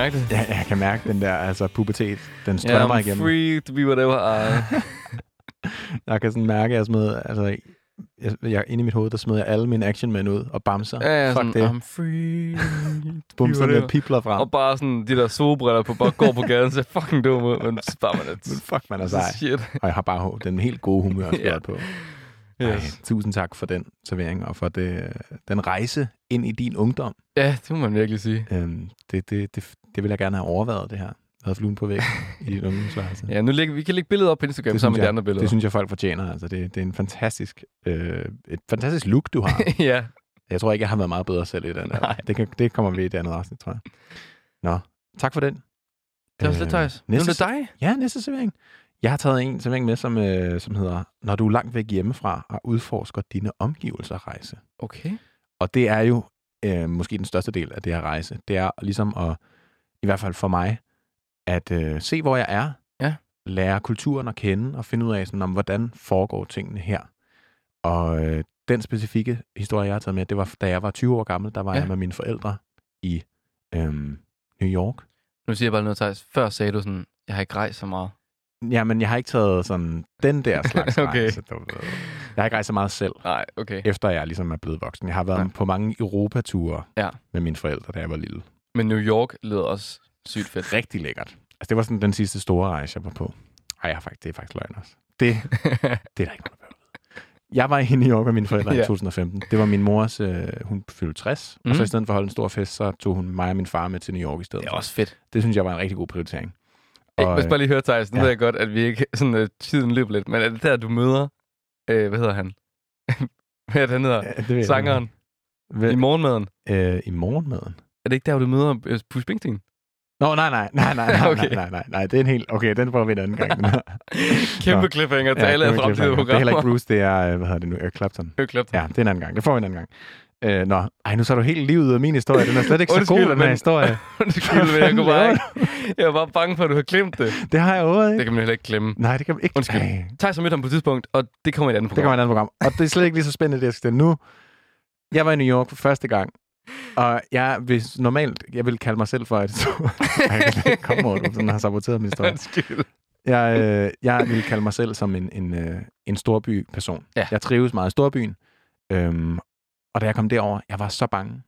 Mærke det? Ja, jeg kan mærke den der altså pubertet. Den strømmer I'm igennem. free to be whatever I... Jeg kan sådan mærke, at jeg smed, altså, jeg, jeg, inde i mit hoved, der smed jeg alle mine actionmænd ud og bamser. Ja, ja, Fuck sådan, det. I'm free be Bumserne whatever. pipler frem. Og bare sådan de der solbriller på, bare går på gaden, ser fucking dum ud, men så bare man Men lidt. fuck, man er sej. Shit. Og jeg har bare den helt gode humør Ja. yeah. på. Ej, Yes. tusind tak for den servering, og for det, den rejse ind i din ungdom. Ja, det må man virkelig sige. Øhm, det, det, det, det vil jeg gerne have overvejet, det her. Jeg havde fluen på væk i din ungdomsværelse. Ja, nu lægger, vi kan lægge billeder op på Instagram Det sammen med de andre billeder. Det synes jeg, folk fortjener. Altså, det, det er en fantastisk, øh, et fantastisk look, du har. ja. jeg tror ikke, jeg har været meget bedre selv i den. Der. Det, kan, det kommer vi i det andet afsnit, tror jeg. Nå, tak for den. Det var også lidt Thijs. Nu er det dig. Ja, næste servering. Jeg har taget en servering med, som, øh, som hedder, når du er langt væk hjemmefra og udforsker dine omgivelser rejse. Okay. Og det er jo øh, måske den største del af det her rejse. Det er ligesom at, i hvert fald for mig, at øh, se, hvor jeg er. Ja. Lære kulturen at kende og finde ud af, sådan, om, hvordan foregår tingene her. Og øh, den specifikke historie, jeg har taget med, det var, da jeg var 20 år gammel, der var Ja. jeg med mine forældre i øhm, New York. Nu siger jeg bare noget, Thijs. Før sagde du sådan, jeg har ikke rejst så meget. Ja, men jeg har ikke taget sådan den der slags Okay. rejse. Jeg har ikke rejst så meget selv, Nej, okay. efter jeg ligesom er blevet voksen. Jeg har været ja. på mange Europature Ja. med mine forældre, da jeg var lille. Men New York lyder også sygt fedt. Rigtig lækkert. Altså, det var sådan den sidste store rejse, jeg var på. Ej, jeg har faktisk, det er faktisk løgn også. Det, det er der ikke noget, der Jeg var i New York med mine forældre Ja. i 2015. Det var min mors, øh, hun fyldte 60. Mm. Og så Mhm. i stedet for at holde en stor fest, så tog hun mig og min far med til New York i stedet Det er også fedt. Det synes jeg var en rigtig god prioritering. Og, jeg skal bare lige høre, Thijs. Nu ja. ved jeg godt, at vi ikke... Sådan, uh, tiden løber lidt. Men er det der, du møder... Øh, hvad hedder han? hvad er det, han hedder? Ja, det jeg Sangeren. Vel, I morgenmaden. øh, I morgenmaden? Er det ikke der, hvor du møder øh, Bruce Springsteen? Nå, nej, nej, nej, nej, nej, Okay. nej, nej, nej, nej, det er en helt... Okay, den prøver vi en anden gang. Kæmpe Nå. cliffhanger til alle af kæmpe fremtidige cliffhanger. Det er heller programmer. ikke Bruce, det er, øh, hvad hedder det nu, Eric Clapton. Høj klap. Ja, det er en anden gang. Det får vi en anden gang. Øh, nå, ej, nu så du helt livet ud af min historie. Den er slet ikke så god, den her historie. Undskyld, men jeg, kunne bare ikke, jeg var bare bange for, at du har glemt det. Det har jeg overhovedet Det ikke. kan man heller ikke glemme. Nej, det kan man ikke. Undskyld. Thijs har mødt ham på et tidspunkt, og det kommer i et andet det program. kan være et andet program. Og det er slet ikke lige så spændende, det jeg skal nu. Jeg var i New York for første gang, og jeg vil normalt, jeg vil kalde mig selv for et ikke komme over, du sådan har saboteret min historie. Jeg, øh, jeg vil kalde mig selv som en, en, øh, en storby-person. Ja. Jeg trives meget i storbyen. Øhm, og da jeg kom derover, jeg var så bange,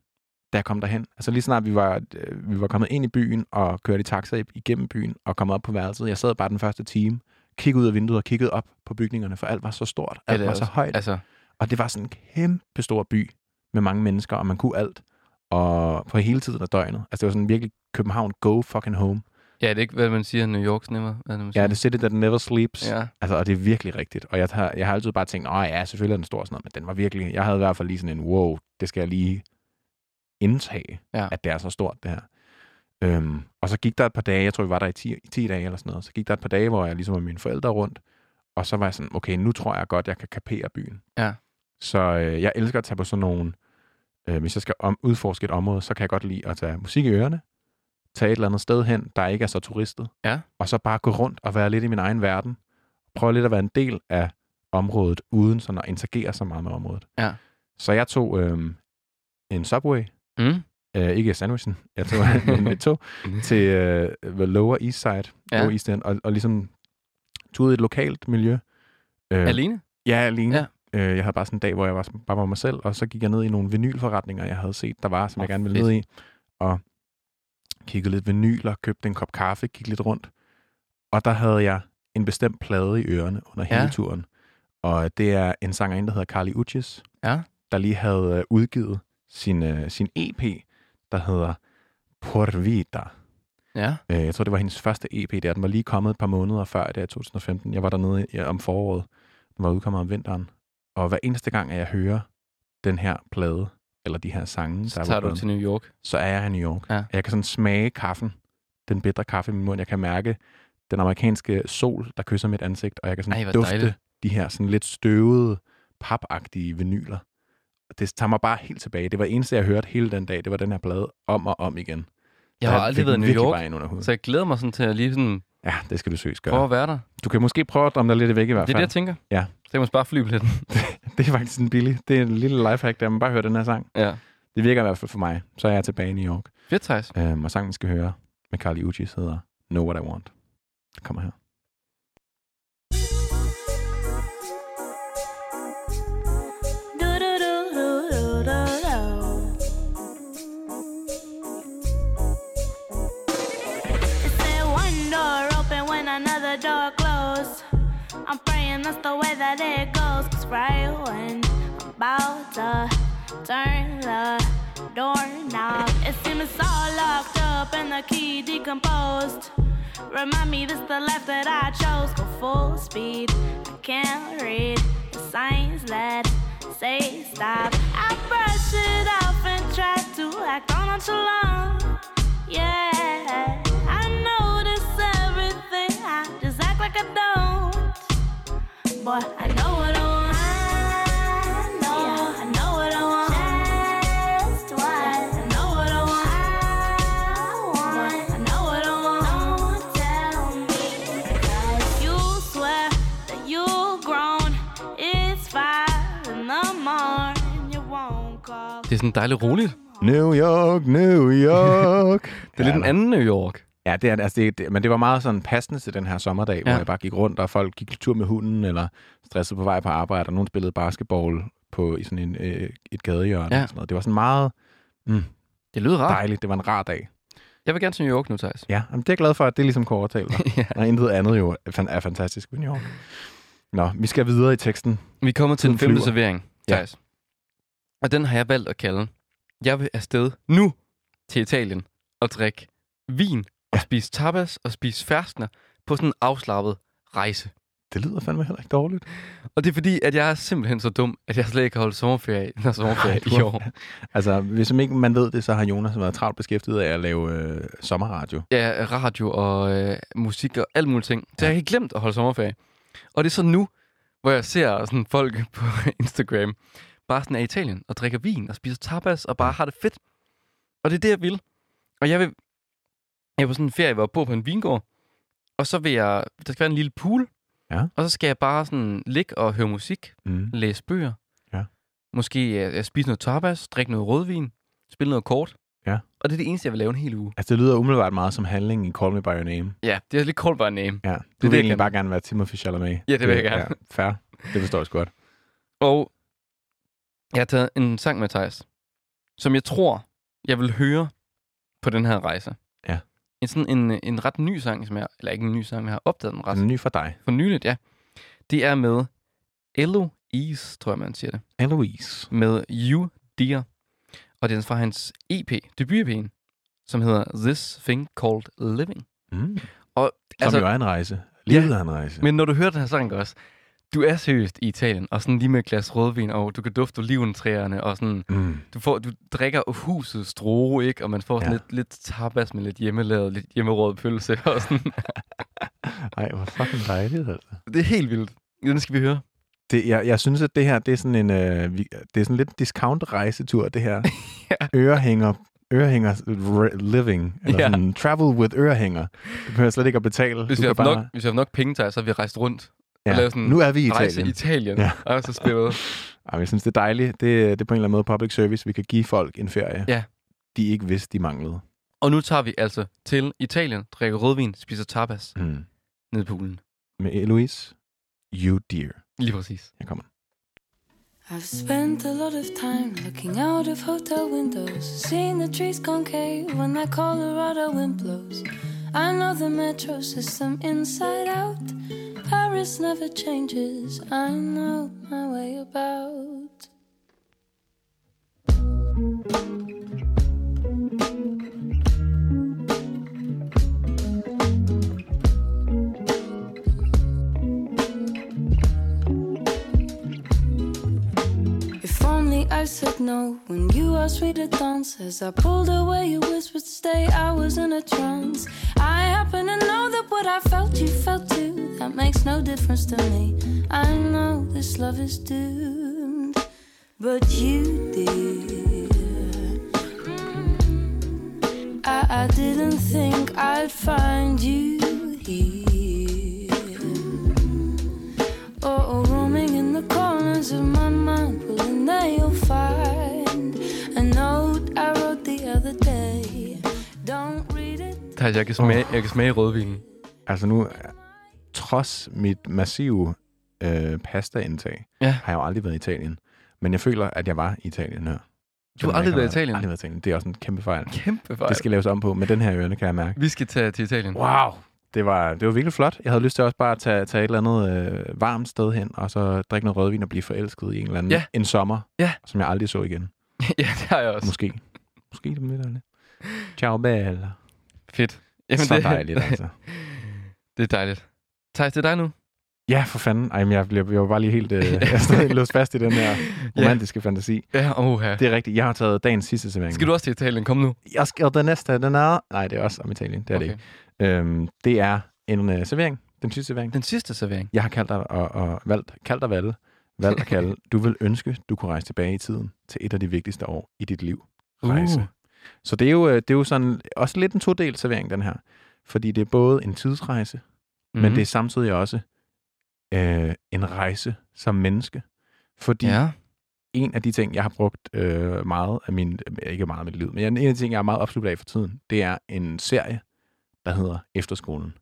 da jeg kom derhen. Altså lige snart vi var, øh, vi var kommet ind i byen og kørte i taxa igennem byen og kom op på værelset. Jeg sad bare den første time, kiggede ud af vinduet og kiggede op på bygningerne, for alt var så stort. Ja, Alt er var så højt. Altså, Og det var sådan en kæmpe stor by med mange mennesker, og man kunne alt. Og på hele tiden af døgnet. Altså det var sådan virkelig København, go fucking home. ja, det er ikke, hvad man siger, New York's nemmere. Hvad det, man siger? Ja, the city that never sleeps. Ja. Altså, og det er virkelig rigtigt. Og jeg har, jeg har altid bare tænkt, åh ja, selvfølgelig er den stor sådan noget, men den var virkelig, jeg havde i hvert fald lige sådan en, wow, det skal jeg lige indtage, Ja. at det er så stort, det her. Øhm, og så gik der et par dage, jeg tror, vi var der i 10, i 10 dage eller sådan noget, så gik der et par dage, hvor jeg ligesom var mine forældre rundt, og så var jeg sådan, okay, nu tror jeg godt, jeg kan kapere byen. Ja. Så øh, jeg elsker at tage på sådan nogle, øh, hvis jeg skal om, udforske et område, så kan jeg godt lide at tage musik i ørerne, tage et eller andet sted hen, der ikke er så turistet, Ja. og så bare gå rundt og være lidt i min egen verden. Prøve lidt at være en del af området, uden sådan at interagere så meget med området. Ja. Så jeg tog øh, en Subway, Mm. øh, ikke sandwichen, jeg tog en et tog til øh, the Lower East Side, Ja. Lower East End, og, og ligesom tog ud i et lokalt miljø. Øh, Alene? Ja, alene. Ja. Øh, jeg havde bare sådan en dag, hvor jeg var bare var mig selv, og så gik jeg ned i nogle vinylforretninger, jeg havde set, der var, som Åh, jeg gerne ville fedt. ned i, og kiggede lidt vinyler, købte en kop kaffe, gik lidt rundt, og der havde jeg en bestemt plade i ørerne under Ja. hele turen. Og det er en sangerinde, der hedder Carly Uchis, Ja. der lige havde øh, udgivet sin, øh, sin EP, der hedder Por Vida. Ja. Øh, jeg tror, det var hendes første EP der. Den var lige kommet et par måneder før det i 2015. Jeg var dernede ja, om foråret. Den var udkommet om vinteren. Og hver eneste gang, at jeg hører den her plade, eller de her sange, Så der er tager du til New York. så er jeg i New York. Ja. Jeg kan sådan smage kaffen, den bitre kaffe i min mund. Jeg kan mærke den amerikanske sol, der kysser mit ansigt, og jeg kan sådan Ej, dufte dejligt. de her sådan lidt støvede, papagtige vinyler. Det tager mig bare helt tilbage. Det var det eneste, jeg hørte hele den dag. Det var den her plade om og om igen. Jeg har aldrig været i New York, så jeg glæder mig sådan til at lige sådan Ja, det skal du seriøst gøre. prøve at være der. Du kan måske prøve at drømme dig lidt væk i hvert Det er fald. det, jeg tænker. Ja. Så jeg må spare flybilletten. det er faktisk en billig. Det er en lille lifehack, der man bare hører den her sang. ja. Det virker i hvert fald for mig. Så er jeg tilbage i New York. Fedt, Thijs. Øhm, og sangen, vi skal høre med Carly Uchis hedder Know What I Want. Det kommer her. Do do I'm that's the way that it goes. Cause right when I'm about to turn the doorknob, it seems all locked up and the key decomposed. Remind me this the life that I chose. Go full speed. I can't read the signs that say stop. I brush it off and try to act on nonchalant. Yeah, swear that you've grown. It's five Det er sådan dejligt roligt. New York, New York. Det er lidt en anden New York. Ja, det er, altså det, det, men det var meget sådan passende til den her sommerdag, ja. hvor Ja. jeg bare gik rundt, og folk gik tur med hunden, eller stressede på vej på arbejde, og nogen spillede basketball på, i sådan en, øh, et gadehjørne. Ja. Og sådan noget. Det var sådan meget Det lyder rart. dejligt. Det var en rar dag. Jeg vil gerne til New York nu, Thijs. Ja, men det er jeg glad for, at det er ligesom kunne overtale dig. ja. Og intet andet jo er fan- fantastisk ved New York. Nå, vi skal videre i teksten. Vi er kommet til den femte flyver. servering, Ja. Thijs. Og den har jeg valgt at kalde. Jeg vil afsted nu til Italien og drikke vin Ja. Spise tapas og spise ferskner på sådan en afslappet rejse. Det lyder fandme heller ikke dårligt. Og det er fordi, at jeg er simpelthen så dum, at jeg slet ikke har holdt sommerferie, når sommerferie i år. Altså, hvis ikke man ved det, så har Jonas været travlt beskæftiget af at lave øh, sommerradio. Ja, radio og øh, musik og alt muligt ting. Så jeg har helt glemt at holde sommerferie. Og det er så nu, hvor jeg ser sådan folk på Instagram, bare sådan i Italien og drikker vin og spiser tapas og bare har det fedt. Og det er det, jeg vil. Og jeg vil, jeg er på sådan en ferie, hvor jeg bor på en vingård, og så vil jeg, der skal være en lille pool, Ja. og så skal jeg bare sådan ligge og høre musik, Mm. læse bøger, Ja. måske øh, spise noget tapas, drikke noget rødvin, spille noget kort. Ja. Og det er det eneste, jeg vil lave en hel uge. Altså, det lyder umiddelbart meget som handling i Call Me By Your Name. Ja, det er lidt call by name. Ja, du det, vil jeg egentlig kan. bare gerne være Timothy Chalamet. Ja, det vil jeg gerne. Ja, fair. Det forstår jeg godt. Og jeg har taget en sang med Thijs, som jeg tror, jeg vil høre på den her rejse. Ja. En, sådan en, en ret ny sang, som jeg, eller ikke en ny sang, jeg har opdaget den ret Den er ny for dig. for nyligt, ja. Det er med Eloise, tror jeg, man siger det. Eloise. Med You Dear. Og det er fra hans E EP, debut-EP'en, som hedder This Thing Called Living. Mm. Og, Som altså, jo er en rejse. Livet er en rejse. Men når du hører den her sang også, du er seriøst i Italien, og sådan lige med et glas rødvin, og du kan dufte oliventræerne, og sådan, Mm. du, får, du drikker husets stro, ikke? Og man får sådan Ja. lidt, lidt tapas med lidt hjemmelavet, lidt hjemmerød pølse, og sådan. Ej, hvor fucking dejligt, altså. Det er helt vildt. Den skal vi høre. Det, jeg, jeg synes, at det her, det er sådan en, øh, vi, det er sådan lidt discount-rejsetur, det her. Ja. Ørehænger, ørehænger re- living, eller Ja. sådan travel with ørehænger. Du behøver slet ikke at betale. Hvis vi, har haft bare, nok, hvis vi har nok penge til, så har vi rejst rundt. Ja. lavet sådan Nu er vi i Rejse i Italien. Italien. Ja. Og så spillet. Ej, jeg synes, det er dejligt. Det, det er på en eller anden måde public service. Vi kan give folk en ferie, Ja. de ikke vidste, de manglede. Og nu tager vi altså til Italien, drikker rødvin, spiser tapas Mm. ned i poolen. Med Eloise, you dear. Lige præcis. Her kommer. I've spent a lot of time looking out of hotel windows, seeing the trees concave when that Colorado wind blows. I know the metro system inside out. Paris never changes. I know my way about. I said no when you asked me to dance. As I pulled away, you whispered, Stay. I was in a trance. I happen to know that what I felt, you felt too. That makes no difference to me. I know this love is doomed, but you did. I, I didn't think I'd find you here. Oh, oh roaming in the corners of my mind. Thijs, jeg kan smage, jeg kan smage rødvinen. Altså nu, trods mit massive øh, pastaindtag, Ja. har jeg jo aldrig været i Italien. Men jeg føler, at jeg var i Italien her. Du har aldrig været i Italien? Aldrig været i Italien. Det er også en kæmpe fejl. Kæmpe fejl. Det skal laves om på. Med den her ørne, kan jeg mærke. Vi skal tage til Italien. Wow! Det var, det var virkelig flot. Jeg havde lyst til også bare at tage, tage et eller andet øh, varmt sted hen, og så drikke noget rødvin og blive forelsket i en eller anden Ja. en sommer, Ja. som jeg aldrig så igen. ja, det har jeg også. Måske. Måske det med det. Ciao, Bella. Fedt. Jamen, så dejligt, altså. det er dejligt. Thijs, det er dig nu. Ja, for fanden. Ej, men jeg, blev, jeg var bare lige helt øh, låst fast i den her romantiske fantasi. Ja, oha. Det er rigtigt. Jeg har taget dagens sidste servering. Skal du også til Italien? Kom nu. Jeg skal den næste, den er... Nej, det er også om Italien. Det er okay. det ikke. Øhm, det er en uh, servering. Den sidste servering. Den sidste servering. Jeg har kaldt dig og, og valgt, kaldt dig valgt, valgt at kalde. Du vil ønske, du kunne rejse tilbage i tiden til et af de vigtigste år i dit liv. Rejse. Uh. Så det er, jo, øh, det er jo sådan også lidt en todel servering, den her. Fordi det er både en tidsrejse, mm-hmm. men det er samtidig også øh, en rejse som menneske. Fordi Ja. en af de ting, jeg har brugt øh, meget af min, øh, ikke meget af mit liv, men en af de ting, jeg er meget opslugt af for tiden, det er en serie, der hedder Efterskolen.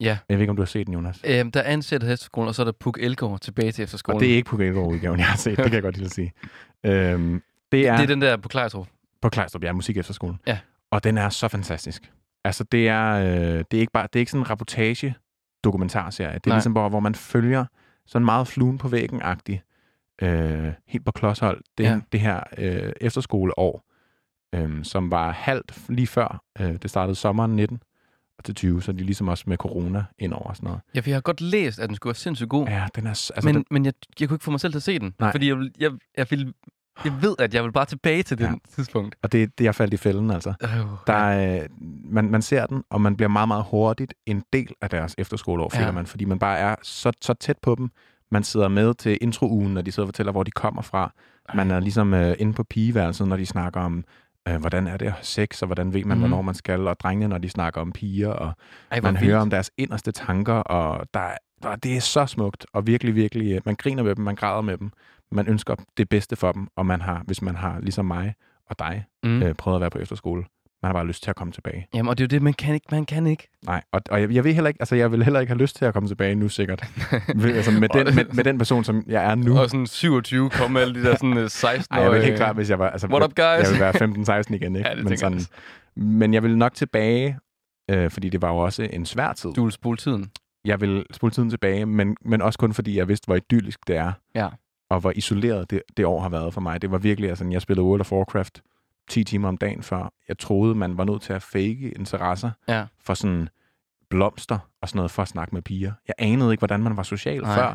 Ja. Jeg ved ikke, om du har set den, Jonas. Øhm, der er ansættet efterskolen, og så er der Puk Elgård tilbage til efterskolen. Og det er ikke på udgaven jeg har set. Det kan jeg godt lide at sige. Øhm, det er, det er den der på Klejtrup. På Klejstrup, ja, musik efterskolen. Ja. Og den er så fantastisk. Altså, det er, øh, det er ikke bare, det er ikke sådan en reportage dokumentarserie. Det er Nej. ligesom, hvor, hvor man følger sådan meget fluen på væggen-agtigt, øh, helt på klodshold, det, Ja. det her øh, efterskoleår, øh, som var halvt lige før. Øh, det startede sommeren 19 og til 20, så de ligesom også med corona ind over og sådan noget. Ja, for jeg har godt læst, at den skulle være sindssygt god. Ja, den er... Altså, men den, men jeg, jeg kunne ikke få mig selv til at se den. Nej. Fordi jeg, jeg, jeg, vil, jeg ved, at jeg vil bare tilbage til den tidspunkt. og det, det er jeg faldt i fælden, altså. Øh, Der er, øh, man, man ser den, og man bliver meget, meget hurtigt en del af deres efterskoleår, føler Ja. man, fordi man bare er så, så tæt på dem. Man sidder med til introugen, når de sidder og fortæller, hvor de kommer fra. Man er ligesom øh, inde på pigeværelset, når de snakker om, øh, hvordan er det at have sex, og hvordan ved man, mm. hvornår man skal, og drengene, når de snakker om piger, og Ej, man vildt. hører om deres inderste tanker, og der, er- der, det er så smukt, og virkelig, virkelig, øh, man griner med dem, man græder med dem, man ønsker det bedste for dem, og man har, hvis man har, ligesom mig og dig, Mm. øh, prøvet at være på efterskole, man har bare lyst til at komme tilbage. Jamen, og det er jo det, man kan ikke. Man kan ikke. Nej, og, og jeg, jeg ved heller ikke, altså jeg vil heller ikke have lyst til at komme tilbage nu, sikkert. Altså med, den, med, med den person, som jeg er nu. Og sådan 27 kom alle de der sådan øh, 16 Ej, jeg vil helt klart, hvis jeg var... Altså, What up, guys? Jeg vil være 15-16 igen, ikke? Ja, det men, tænker jeg men jeg vil nok tilbage, øh, fordi det var jo også en svær tid. Du vil spole tiden. Jeg vil spole tiden tilbage, men, men også kun fordi jeg vidste, hvor idyllisk det er. Ja. Og hvor isoleret det, det år har været for mig. Det var virkelig, altså, jeg spillede World of Warcraft 10 timer om dagen før. Jeg troede, man var nødt til at fake interesser Ja. for sådan blomster og sådan noget for at snakke med piger. Jeg anede ikke, hvordan man var social Nej. før.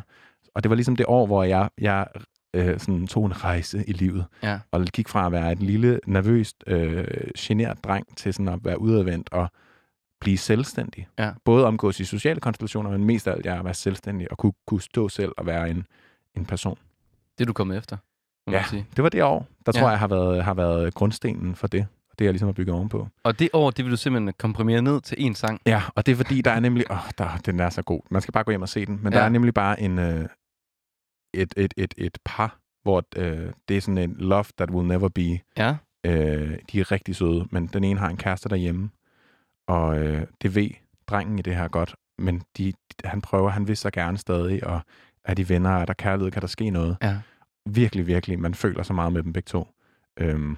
Og det var ligesom det år, hvor jeg, jeg øh, sådan tog en rejse i livet. Ja. Og gik fra at være et lille, nervøst, øh, genert dreng til sådan at være udadvendt og blive selvstændig. Ja. Både omgås i sociale konstellationer, men mest af alt jeg at være selvstændig og kunne, kunne stå selv og være en, en person. Det er du kommet efter, må Ja. man sige. Det var det år, der Ja. tror jeg har været, har været grundstenen for det. Og det er jeg ligesom at bygge ovenpå. Og det år, det vil du simpelthen komprimere ned til én sang. Ja, og det er fordi, der er nemlig... Åh, der, den er så god. Man skal bare gå hjem og se den. Men ja. der er nemlig bare en, øh, et, et, et, et par, hvor øh, det er sådan en love that will never be. Ja. Øh, de er rigtig søde, men den ene har en kæreste derhjemme. Og øh, det ved drengen i det her godt. Men de, han prøver, han vil så gerne stadig, og er de venner, er der kærlighed, kan der ske noget. Ja. Virkelig, virkelig. Man føler så meget med dem begge to. Øhm,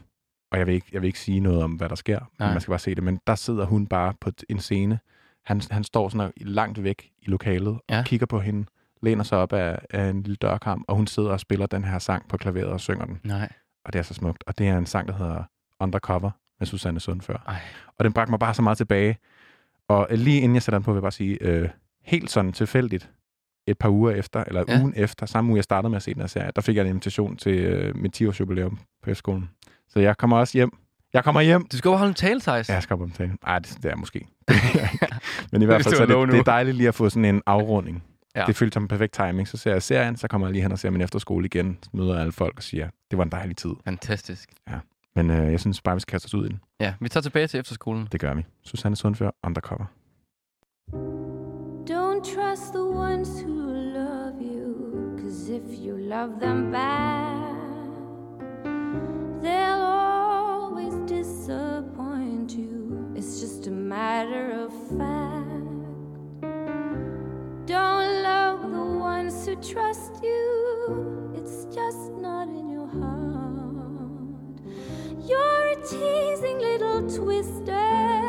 og jeg vil, ikke, jeg vil ikke sige noget om, hvad der sker. Nej. Men man skal bare se det. Men der sidder hun bare på en scene. Han, han står sådan langt væk i lokalet, Ja. og kigger på hende, læner sig op af, af en lille dørkarm, og hun sidder og spiller den her sang på klaveret og synger den. Nej. Og det er så smukt. Og det er en sang, der hedder Undercover med Susanne Sundfør. Ej. Og den bragte mig bare så meget tilbage. Og lige inden jeg sætter den på, vil jeg bare sige, øh, helt sådan tilfældigt, et par uger efter, eller Ja. ja. ugen efter, samme uge jeg startede med at se den her serie, der fik jeg en invitation til øh, mit 10-års jubilæum på efterskolen. Så jeg kommer også hjem. Jeg kommer hjem. Du skal jo holde en tale, Thijs. Ja, jeg skal op om tale. Ej, det, det er måske. Men i hvert fald, det så er det, det er dejligt lige at få sådan en afrunding. Ja. Ja. Det føltes som en perfekt timing. Så ser jeg serien, så kommer jeg lige hen og ser min efterskole igen, møder alle folk og siger, det var en dejlig tid. Fantastisk. Men øh, jeg synes bare, vi skal kaste os ud i den. Ja, vi tager tilbage til efterskolen. Det gør vi. Susanne Sundfør, Undercover. Don't trust the ones who love you, cause if you love them back, they'll always disappoint you. It's just a matter of fact. Don't love the ones who trust you, it's just not in your heart. You're a teasing little twister,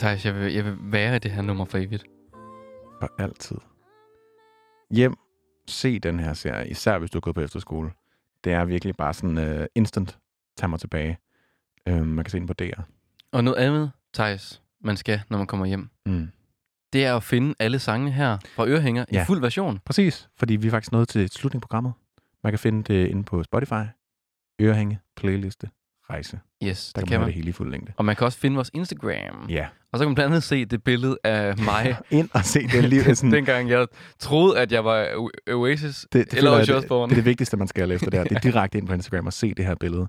Thijs, jeg vil, jeg vil være i det her nummer for evigt. For altid. Hjem, se den her serie, især hvis du er gået på efterskole. Det er virkelig bare sådan uh, instant, tag mig tilbage. Um, man kan se den på DR. Og noget andet, Thijs, man skal, når man kommer hjem. Mm. det er at finde alle sangene her fra Ørehænger ja. I fuld version. Præcis, fordi vi er faktisk nået til slutningsprogrammet. Man kan finde det inde på Spotify. Ørehænge, playliste, rejse. Yes, Der det kan man det hele i fuld længde. Og man kan også finde vores Instagram. Ja. Og så kan man blandt andet se det billede af mig, Ind og se det liv. Sådan, dengang jeg troede, at jeg var Oasis det, det, eller Ozzy det, det er det vigtigste, man skal efter det her. Det er direkte ind på Instagram og se det her billede.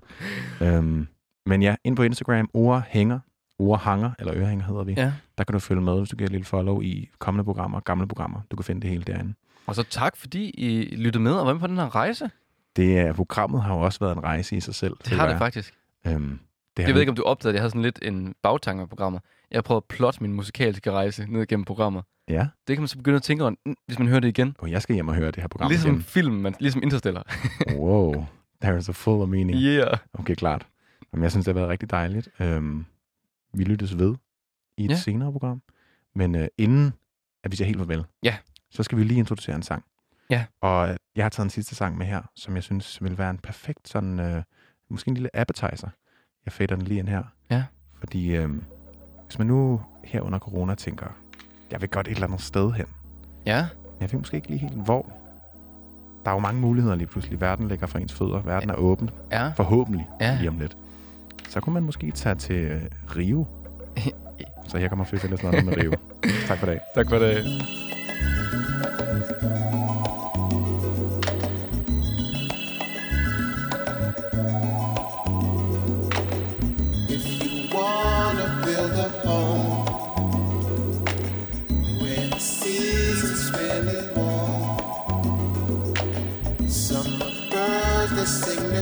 Um, men ja, ind på Instagram, ord hænger, ord hanger, eller ørehænger hedder vi. Ja. Der kan du følge med, hvis du giver et lille follow i kommende programmer, gamle programmer. Du kan finde det hele derinde. Og så tak, fordi I lyttede med og var med på den her rejse. Det er, programmet har jo også været en rejse i sig selv. Det har det faktisk. Um, det Jeg ved ikke, om du opdagede, at jeg havde sådan lidt en bagtanke med programmet. Jeg har prøvet at plotte min musikalske rejse ned gennem programmet. Ja, Det kan man så begynde at tænke over, hvis man hører det igen. og jeg skal hjem og høre det her program Ligesom igen. film, man, ligesom Interstellar. Wow, there is a full of meaning. Yeah. Okay, klart. Jamen, jeg synes, det har været rigtig dejligt. Øhm, vi lyttes ved i et Ja. ja. senere program. Men øh, inden at vi siger helt farvel, Ja. så skal vi lige introducere en sang. Ja. Og øh, jeg har taget en sidste sang med her, som jeg synes vil være en perfekt sådan, øh, måske en lille appetizer. Jeg fader den lige ind her. Ja. Fordi øh, hvis man nu her under corona tænker, jeg vil godt et eller andet sted hen. Ja. Jeg ved måske ikke lige helt hvor. Der er jo mange muligheder lige pludselig. Verden ligger for ens fødder. Verden er åben. Ja. Forhåbentlig Ja. lige om lidt. Så kunne man måske tage til øh, Rio. Så her kommer eller noget med Rio. tak for dag. Tak for det.